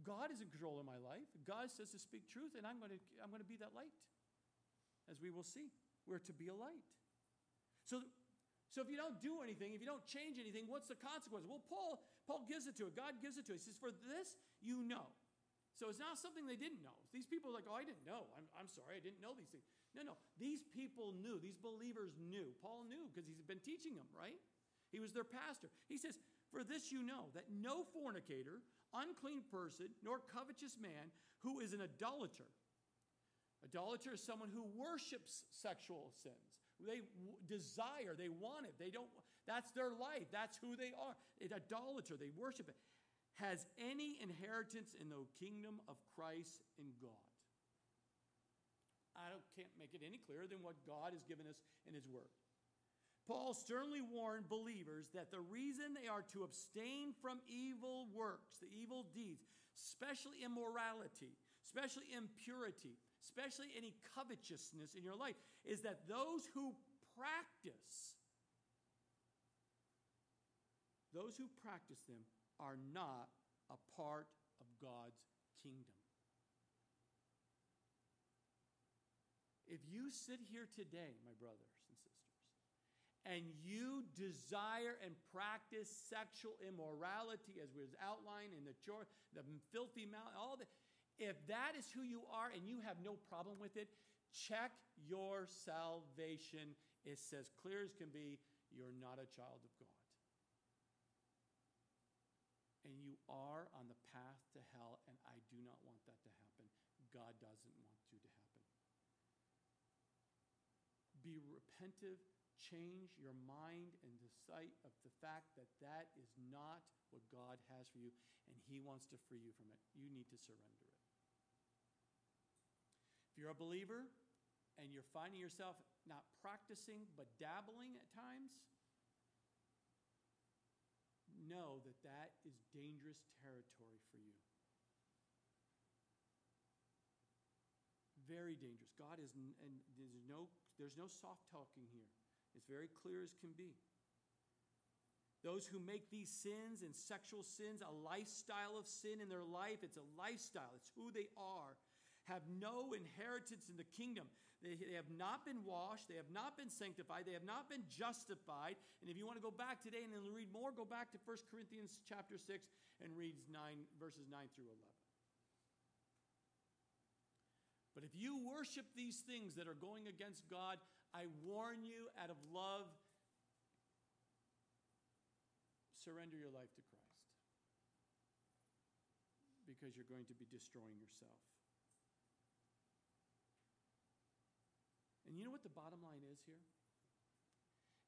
[SPEAKER 1] God is in control of my life. God says to speak truth, and I'm going to, I'm going to be that light, as we will see. We're to be a light. So, so if you don't do anything, if you don't change anything, what's the consequence? Well, Paul, Paul gives it to it. God gives it to it. He says, For this you know. So it's not something they didn't know. These people are like, oh, I didn't know. I'm, I'm sorry, I didn't know these things. No, no. These people knew. These believers knew. Paul knew because he's been teaching them, right? He was their pastor. He says, For this you know, that no fornicator, unclean person, nor covetous man who is an idolater. Idolater is someone who worships sexual sins. They w- desire, they want it. They don't, that's their life. That's who they are. An idolater, they worship it. Has any inheritance in the kingdom of Christ in God. I can't make it any clearer than what God has given us in His Word. Paul sternly warned believers that the reason they are to abstain from evil works, the evil deeds, especially immorality, especially impurity, especially any covetousness in your life, is that those who practice, those who practice them are not a part of God's kingdom. If you sit here today, my brothers and sisters, and you desire and practice sexual immorality, as was outlined in the, the filthy mouth, all that, if that is who you are and you have no problem with it, check your salvation. It says clear as can be, you're not a child of God. And you are on the path to hell, and I do not want that to happen. God doesn't want you to happen. Be repentive, change your mind in the sight of the fact that that is not what God has for you, and He wants to free you from it. You need to surrender you're a believer and you're finding yourself not practicing but dabbling at times, know that that is dangerous territory for you. Very dangerous. God is, and there's no there's no soft talking here. It's very clear as can be. Those who make these sins and sexual sins a lifestyle of sin in their life, it's a lifestyle, it's who they are, have no inheritance in the kingdom. They, they, have not been washed, they have not been sanctified, they have not been justified. And if you want to go back today and then read more, go back to 1 Corinthians chapter 6 and read 9 verses 9 through 11. But if you worship these things that are going against God, I warn you out of love, surrender your life to Christ. Because you're going to be destroying yourself. And you know what the bottom line is here?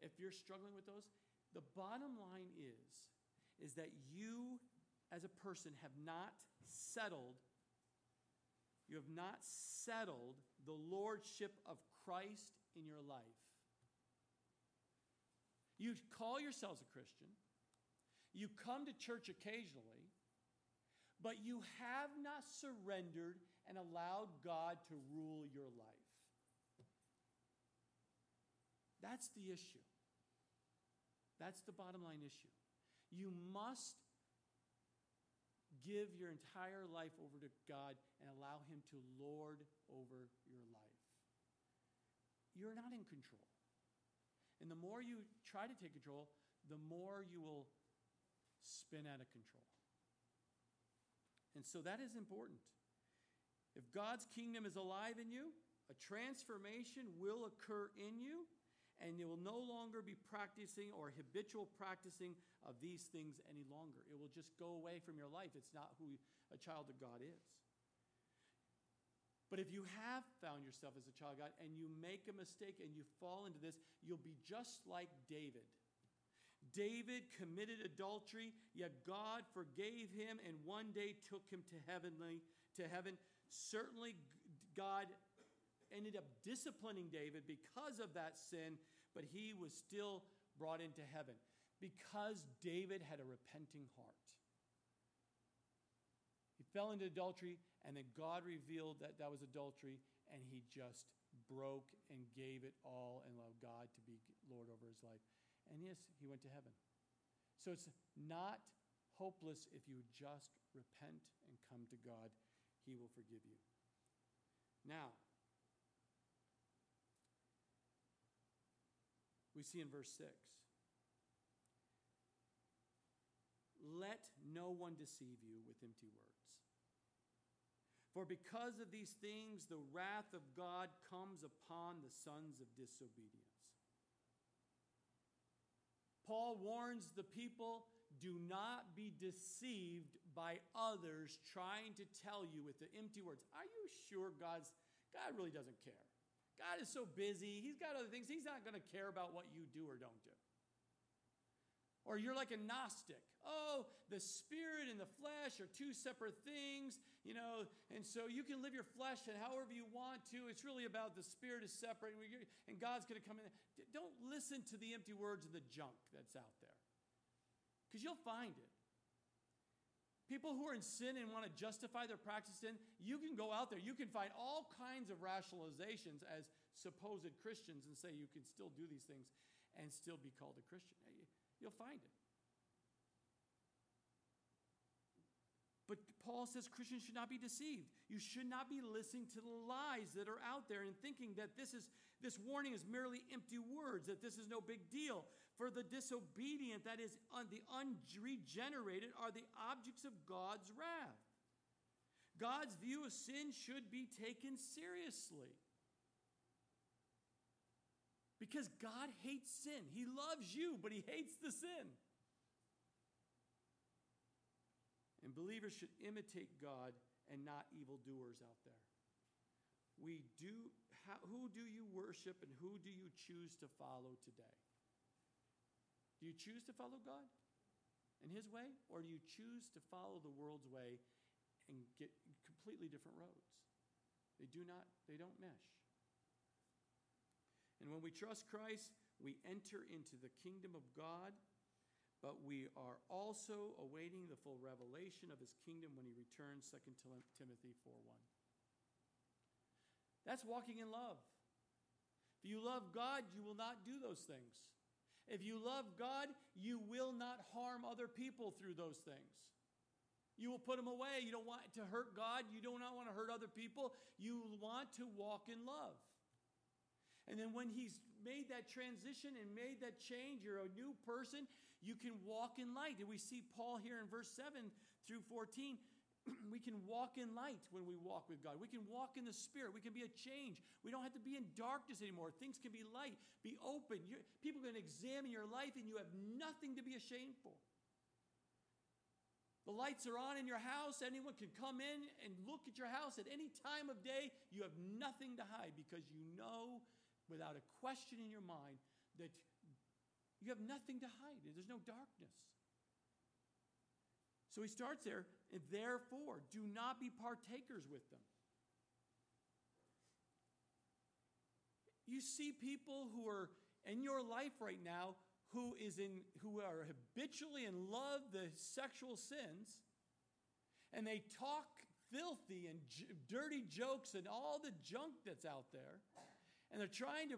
[SPEAKER 1] If you're struggling with those, the bottom line is is that you as a person have not settled you have not settled the lordship of Christ in your life. You call yourselves a Christian, you come to church occasionally, but you have not surrendered and allowed God to rule your life. That's the issue. That's the bottom line issue. You must give your entire life over to God and allow Him to lord over your life. You're not in control. And the more you try to take control, the more you will spin out of control. And so that is important. If God's kingdom is alive in you, a transformation will occur in you and you will no longer be practicing or habitual practicing of these things any longer. It will just go away from your life. It's not who a child of God is. But if you have found yourself as a child of God and you make a mistake and you fall into this, you'll be just like David. David committed adultery, yet God forgave him and one day took him to heavenly to heaven. Certainly God ended up disciplining David because of that sin, but he was still brought into heaven because David had a repenting heart. He fell into adultery, and then God revealed that that was adultery, and he just broke and gave it all and allowed God to be Lord over his life. And yes, he went to heaven. So it's not hopeless if you just repent and come to God. He will forgive you. Now, we see in verse 6 Let no one deceive you with empty words. For because of these things, the wrath of God comes upon the sons of disobedience. Paul warns the people do not be deceived by others trying to tell you with the empty words. Are you sure God's God really doesn't care? God is so busy. He's got other things. He's not going to care about what you do or don't do. Or you're like a Gnostic. Oh, the spirit and the flesh are two separate things, you know, and so you can live your flesh and however you want to. It's really about the spirit is separate and God's going to come in. Don't listen to the empty words of the junk that's out there because you'll find it. People who are in sin and want to justify their practice in, you can go out there. You can find all kinds of rationalizations as supposed Christians and say you can still do these things and still be called a Christian. Eh, you'll find it. But Paul says Christians should not be deceived. You should not be listening to the lies that are out there and thinking that this is this warning is merely empty words, that this is no big deal. For the disobedient, that is, the unregenerated, are the objects of God's wrath. God's view of sin should be taken seriously. Because God hates sin. He loves you, but He hates the sin. And believers should imitate God and not evildoers out there. We do, how, who do you worship and who do you choose to follow today? Do you choose to follow God and His way, or do you choose to follow the world's way and get completely different roads? They do not, they don't mesh. And when we trust Christ, we enter into the kingdom of God, but we are also awaiting the full revelation of his kingdom when he returns, 2 Timothy 4 1. That's walking in love. If you love God, you will not do those things. If you love God, you will not harm other people through those things. You will put them away. You don't want to hurt God. You do not want to hurt other people. You want to walk in love. And then when He's made that transition and made that change, you're a new person, you can walk in light. And we see Paul here in verse 7 through 14 we can walk in light when we walk with God. We can walk in the Spirit. We can be a change. We don't have to be in darkness anymore. Things can be light, be open. You're, people can examine your life, and you have nothing to be ashamed for. The lights are on in your house. Anyone can come in and look at your house at any time of day. You have nothing to hide because you know without a question in your mind that you have nothing to hide. There's no darkness. So he starts there, and therefore, do not be partakers with them. You see people who are in your life right now who is in who are habitually in love the sexual sins and they talk filthy and j- dirty jokes and all the junk that's out there and they're trying to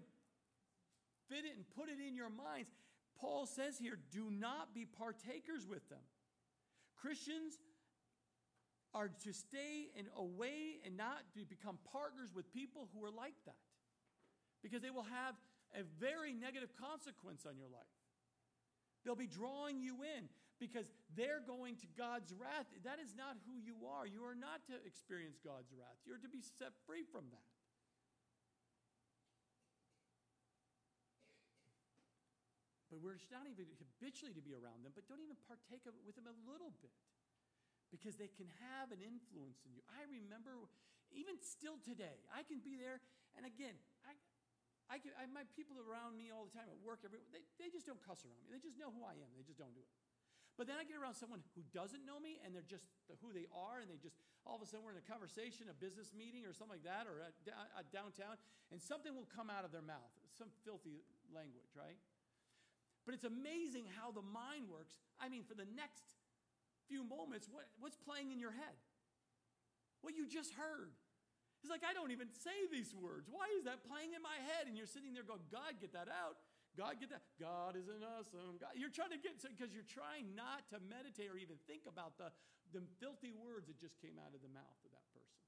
[SPEAKER 1] fit it and put it in your minds paul says here do not be partakers with them Christians are to stay and away and not to become partners with people who are like that because they will have a very negative consequence on your life. They'll be drawing you in because they're going to God's wrath. That is not who you are. You are not to experience God's wrath, you're to be set free from that. But we're not even habitually to be around them, but don't even partake of it with them a little bit because they can have an influence in you. I remember, even still today, I can be there, and again, I, I, can, I my people around me all the time at work, every, they, they just don't cuss around me. They just know who I am. They just don't do it. But then I get around someone who doesn't know me, and they're just who they are, and they just all of a sudden we're in a conversation, a business meeting, or something like that, or a, a downtown, and something will come out of their mouth, some filthy language, right? But it's amazing how the mind works. I mean, for the next few moments, what, what's playing in your head? What you just heard. It's like, I don't even say these words. Why is that playing in my head? And you're sitting there going, God, get that out. God, get that. God is an awesome God. You're trying to get, because you're trying not to meditate or even think about the, the filthy words that just came out of the mouth of that person.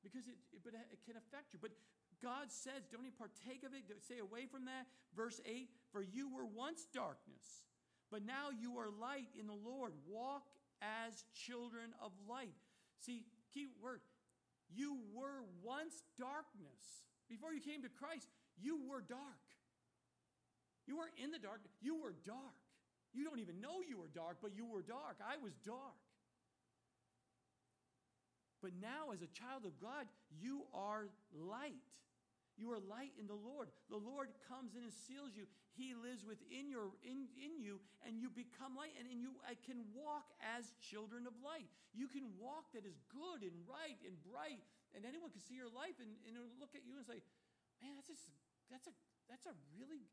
[SPEAKER 1] Because it, it, but it can affect you. But God says, don't even partake of it. Stay away from that. Verse 8 For you were once darkness, but now you are light in the Lord. Walk as children of light. See, key word. You were once darkness. Before you came to Christ, you were dark. You weren't in the dark, you were dark. You don't even know you were dark, but you were dark. I was dark. But now, as a child of God, you are light. You are light in the Lord. The Lord comes in and seals you. He lives within your in, in you, and you become light, and, and you I can walk as children of light. You can walk that is good and right and bright, and anyone can see your life and, and look at you and say, Man, that's just that's a that's a really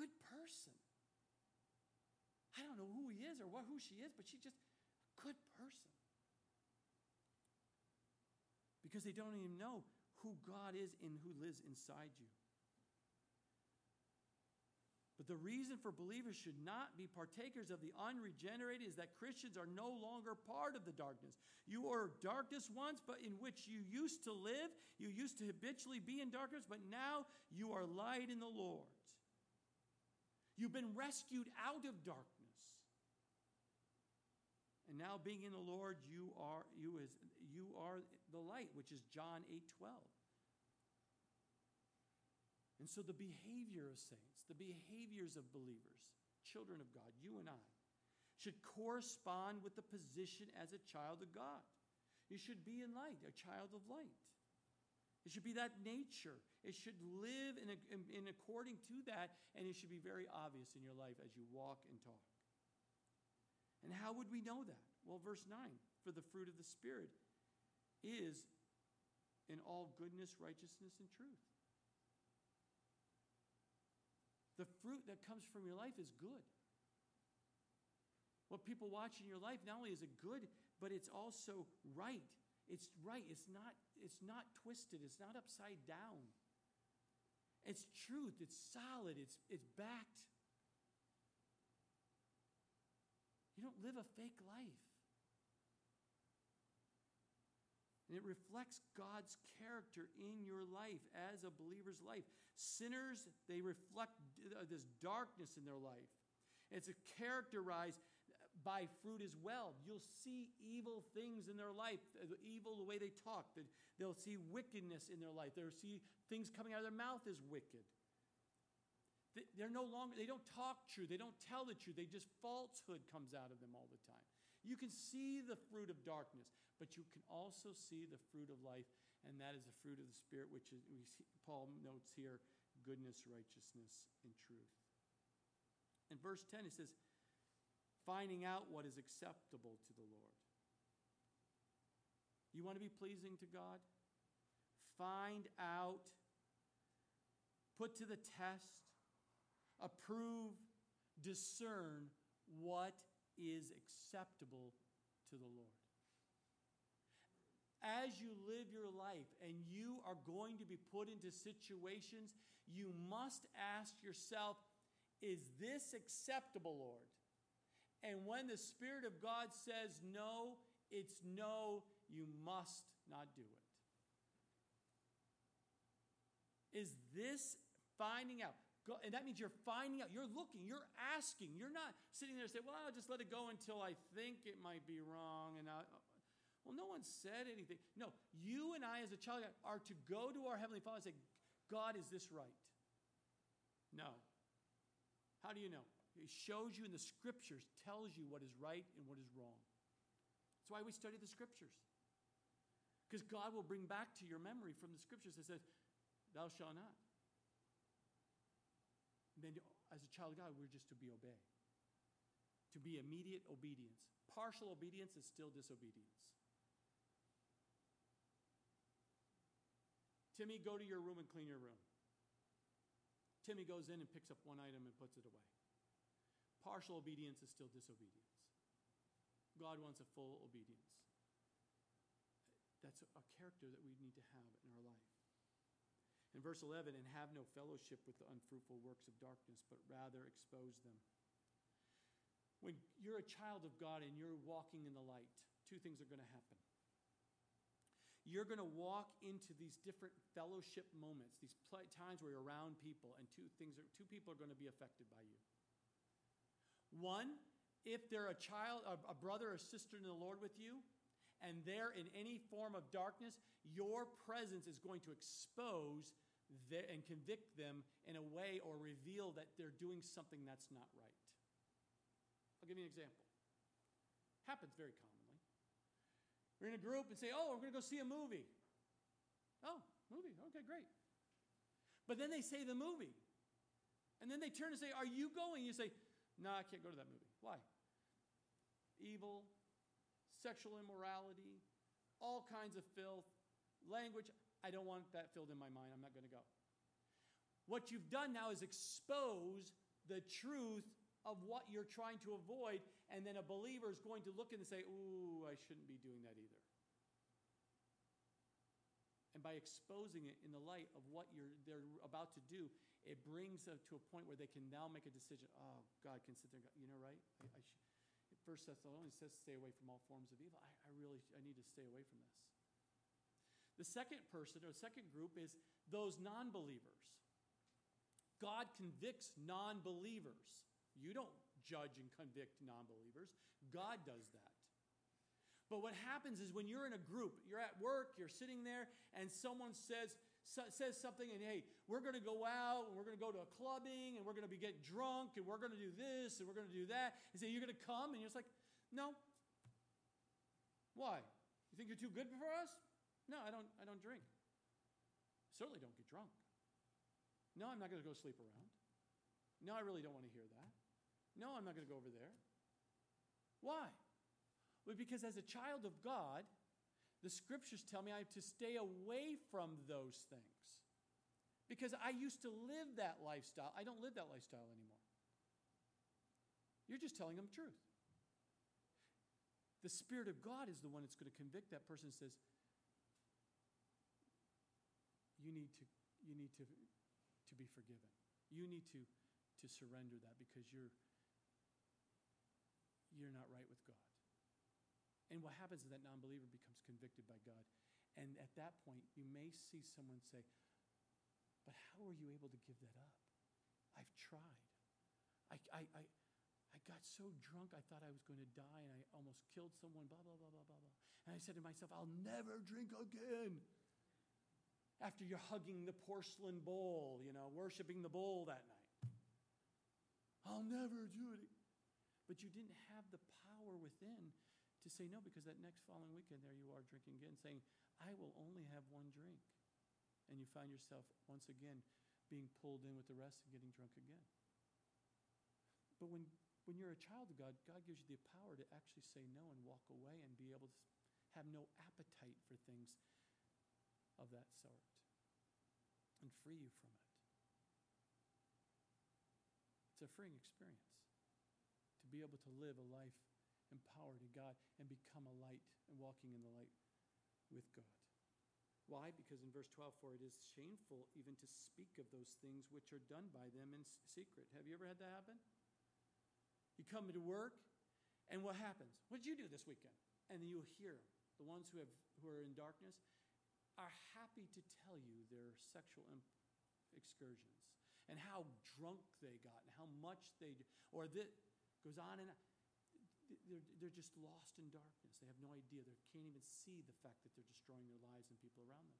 [SPEAKER 1] good person. I don't know who he is or what, who she is, but she's just a good person. Because they don't even know who God is and who lives inside you. But the reason for believers should not be partakers of the unregenerated is that Christians are no longer part of the darkness. You were darkness once, but in which you used to live. You used to habitually be in darkness, but now you are light in the Lord. You've been rescued out of darkness. And now being in the Lord, you are you is you are the light, which is John 8:12. And so the behavior of saints, the behaviors of believers, children of God, you and I, should correspond with the position as a child of God. You should be in light, a child of light. It should be that nature. It should live in, a, in, in according to that, and it should be very obvious in your life as you walk and talk. And how would we know that? Well, verse 9 for the fruit of the Spirit is in all goodness, righteousness, and truth. The fruit that comes from your life is good. What people watch in your life, not only is it good, but it's also right. It's right. It's not, it's not twisted. It's not upside down. It's truth. It's solid. It's, it's backed. You don't live a fake life. And it reflects God's character in your life as a believer's life. Sinners, they reflect uh, this darkness in their life. It's characterized by fruit as well. You'll see evil things in their life, evil the way they talk. They'll see wickedness in their life. They'll see things coming out of their mouth as wicked. They're no longer, they don't talk true. They don't tell the truth. They just falsehood comes out of them all the time. You can see the fruit of darkness, but you can also see the fruit of life, and that is the fruit of the Spirit, which is, see, Paul notes here goodness, righteousness, and truth. In verse 10, it says, finding out what is acceptable to the Lord. You want to be pleasing to God? Find out, put to the test, approve, discern what is acceptable to the Lord. As you live your life and you are going to be put into situations, you must ask yourself, is this acceptable, Lord? And when the Spirit of God says no, it's no, you must not do it. Is this finding out? and that means you're finding out, you're looking, you're asking. You're not sitting there and saying, well, I'll just let it go until I think it might be wrong. And I, well, no one said anything. No, you and I, as a child, are to go to our Heavenly Father and say, God, is this right? No. How do you know? It shows you in the scriptures, tells you what is right and what is wrong. That's why we study the scriptures. Because God will bring back to your memory from the scriptures that says, Thou shalt not. And then, as a child of God, we're just to be obey. To be immediate obedience. Partial obedience is still disobedience. Timmy, go to your room and clean your room. Timmy goes in and picks up one item and puts it away. Partial obedience is still disobedience. God wants a full obedience. That's a character that we need to have in our life. In verse 11, and have no fellowship with the unfruitful works of darkness, but rather expose them. When you're a child of God and you're walking in the light, two things are going to happen. You're going to walk into these different fellowship moments, these times where you're around people, and two things are, two people are going to be affected by you. One, if they're a child, a brother or sister in the Lord with you, and they're in any form of darkness, your presence is going to expose the- and convict them in a way or reveal that they're doing something that's not right. I'll give you an example. Happens very commonly. We're in a group and say, Oh, we're going to go see a movie. Oh, movie. Okay, great. But then they say the movie. And then they turn and say, Are you going? You say, No, I can't go to that movie. Why? Evil, sexual immorality, all kinds of filth, language. I don't want that filled in my mind. I'm not going to go. What you've done now is expose the truth of what you're trying to avoid, and then a believer is going to look and say, Ooh, I shouldn't be doing that either. And by exposing it in the light of what they're about to do, it brings them to a point where they can now make a decision. Oh, God can sit there go, you know, right? I, I sh- First Thessalonians says, stay away from all forms of evil. I, I really, I need to stay away from this. The second person or second group is those non believers. God convicts non believers. You don't judge and convict non believers, God does that. But what happens is when you're in a group, you're at work, you're sitting there, and someone says, says something, and hey, we're going to go out, and we're going to go to a clubbing, and we're going to be get drunk, and we're going to do this, and we're going to do that. And say, you're going to come, and you're just like, no. Why? You think you're too good for us? No, I don't. I don't drink. Certainly don't get drunk. No, I'm not going to go sleep around. No, I really don't want to hear that. No, I'm not going to go over there. Why? Well, because as a child of God, the scriptures tell me I have to stay away from those things. Because I used to live that lifestyle. I don't live that lifestyle anymore. You're just telling them the truth. The Spirit of God is the one that's going to convict that person and says, you need to, you need to, to be forgiven. You need to, to surrender that because you're, you're not right with God. And what happens is that non believer becomes convicted by God. And at that point, you may see someone say, But how were you able to give that up? I've tried. I, I, I, I got so drunk I thought I was going to die and I almost killed someone, blah, blah, blah, blah, blah, blah. And I said to myself, I'll never drink again. After you're hugging the porcelain bowl, you know, worshiping the bowl that night. I'll never do it. But you didn't have the power within to say no because that next following weekend there you are drinking again saying i will only have one drink. And you find yourself once again being pulled in with the rest and getting drunk again. But when when you're a child of god god gives you the power to actually say no and walk away and be able to have no appetite for things of that sort and free you from it. It's a freeing experience to be able to live a life empowered in God and become a light and walking in the light with God. Why? Because in verse 12, for it is shameful even to speak of those things which are done by them in secret. Have you ever had that happen? You come to work, and what happens? What did you do this weekend? And then you'll hear the ones who, have, who are in darkness are happy to tell you their sexual imp- excursions and how drunk they got and how much they, or that goes on and on they're, they're just lost in darkness. They have no idea. They can't even see the fact that they're destroying their lives and people around them.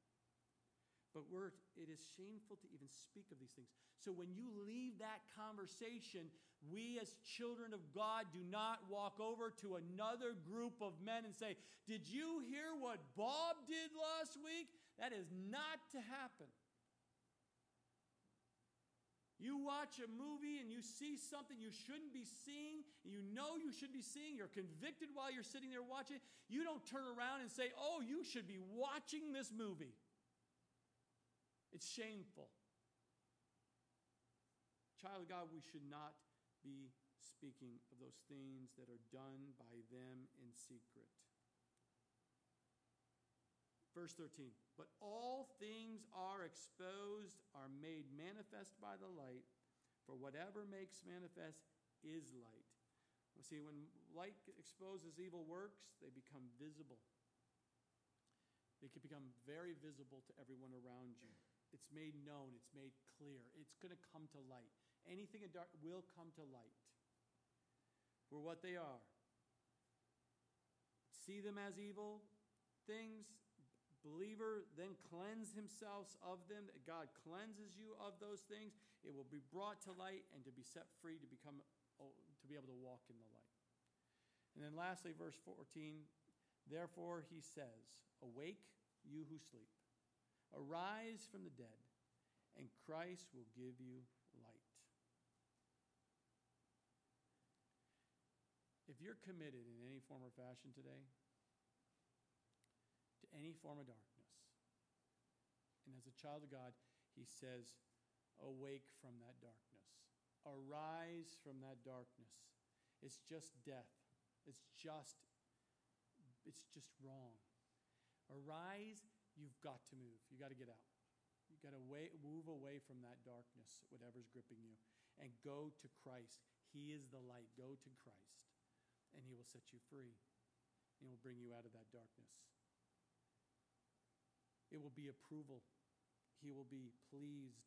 [SPEAKER 1] But we're, it is shameful to even speak of these things. So when you leave that conversation, we as children of God do not walk over to another group of men and say, Did you hear what Bob did last week? That is not to happen. You watch a movie and you see something you shouldn't be seeing, you know you should be seeing, you're convicted while you're sitting there watching. You don't turn around and say, Oh, you should be watching this movie. It's shameful. Child of God, we should not be speaking of those things that are done by them in secret. Verse 13, but all things are exposed, are made manifest by the light, for whatever makes manifest is light. Well, see, when light exposes evil works, they become visible. They can become very visible to everyone around you. It's made known, it's made clear. It's going to come to light. Anything in dark will come to light for what they are. See them as evil things, believer then cleanse himself of them, God cleanses you of those things, it will be brought to light and to be set free to become to be able to walk in the light. And then lastly, verse 14, therefore he says, Awake, you who sleep, arise from the dead, and Christ will give you light. If you're committed in any form or fashion today, to any form of darkness. And as a child of God, he says, Awake from that darkness. Arise from that darkness. It's just death. It's just, it's just wrong. Arise, you've got to move. You've got to get out. You've got to move away from that darkness, whatever's gripping you, and go to Christ. He is the light. Go to Christ, and He will set you free. He will bring you out of that darkness. It will be approval. He will be pleased.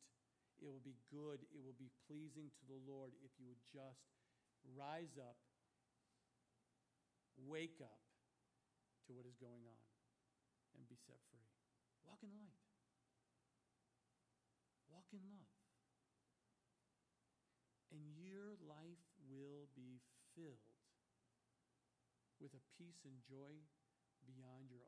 [SPEAKER 1] It will be good. It will be pleasing to the Lord if you would just rise up, wake up to what is going on, and be set free. Walk in light. Walk in love. And your life will be filled with a peace and joy beyond your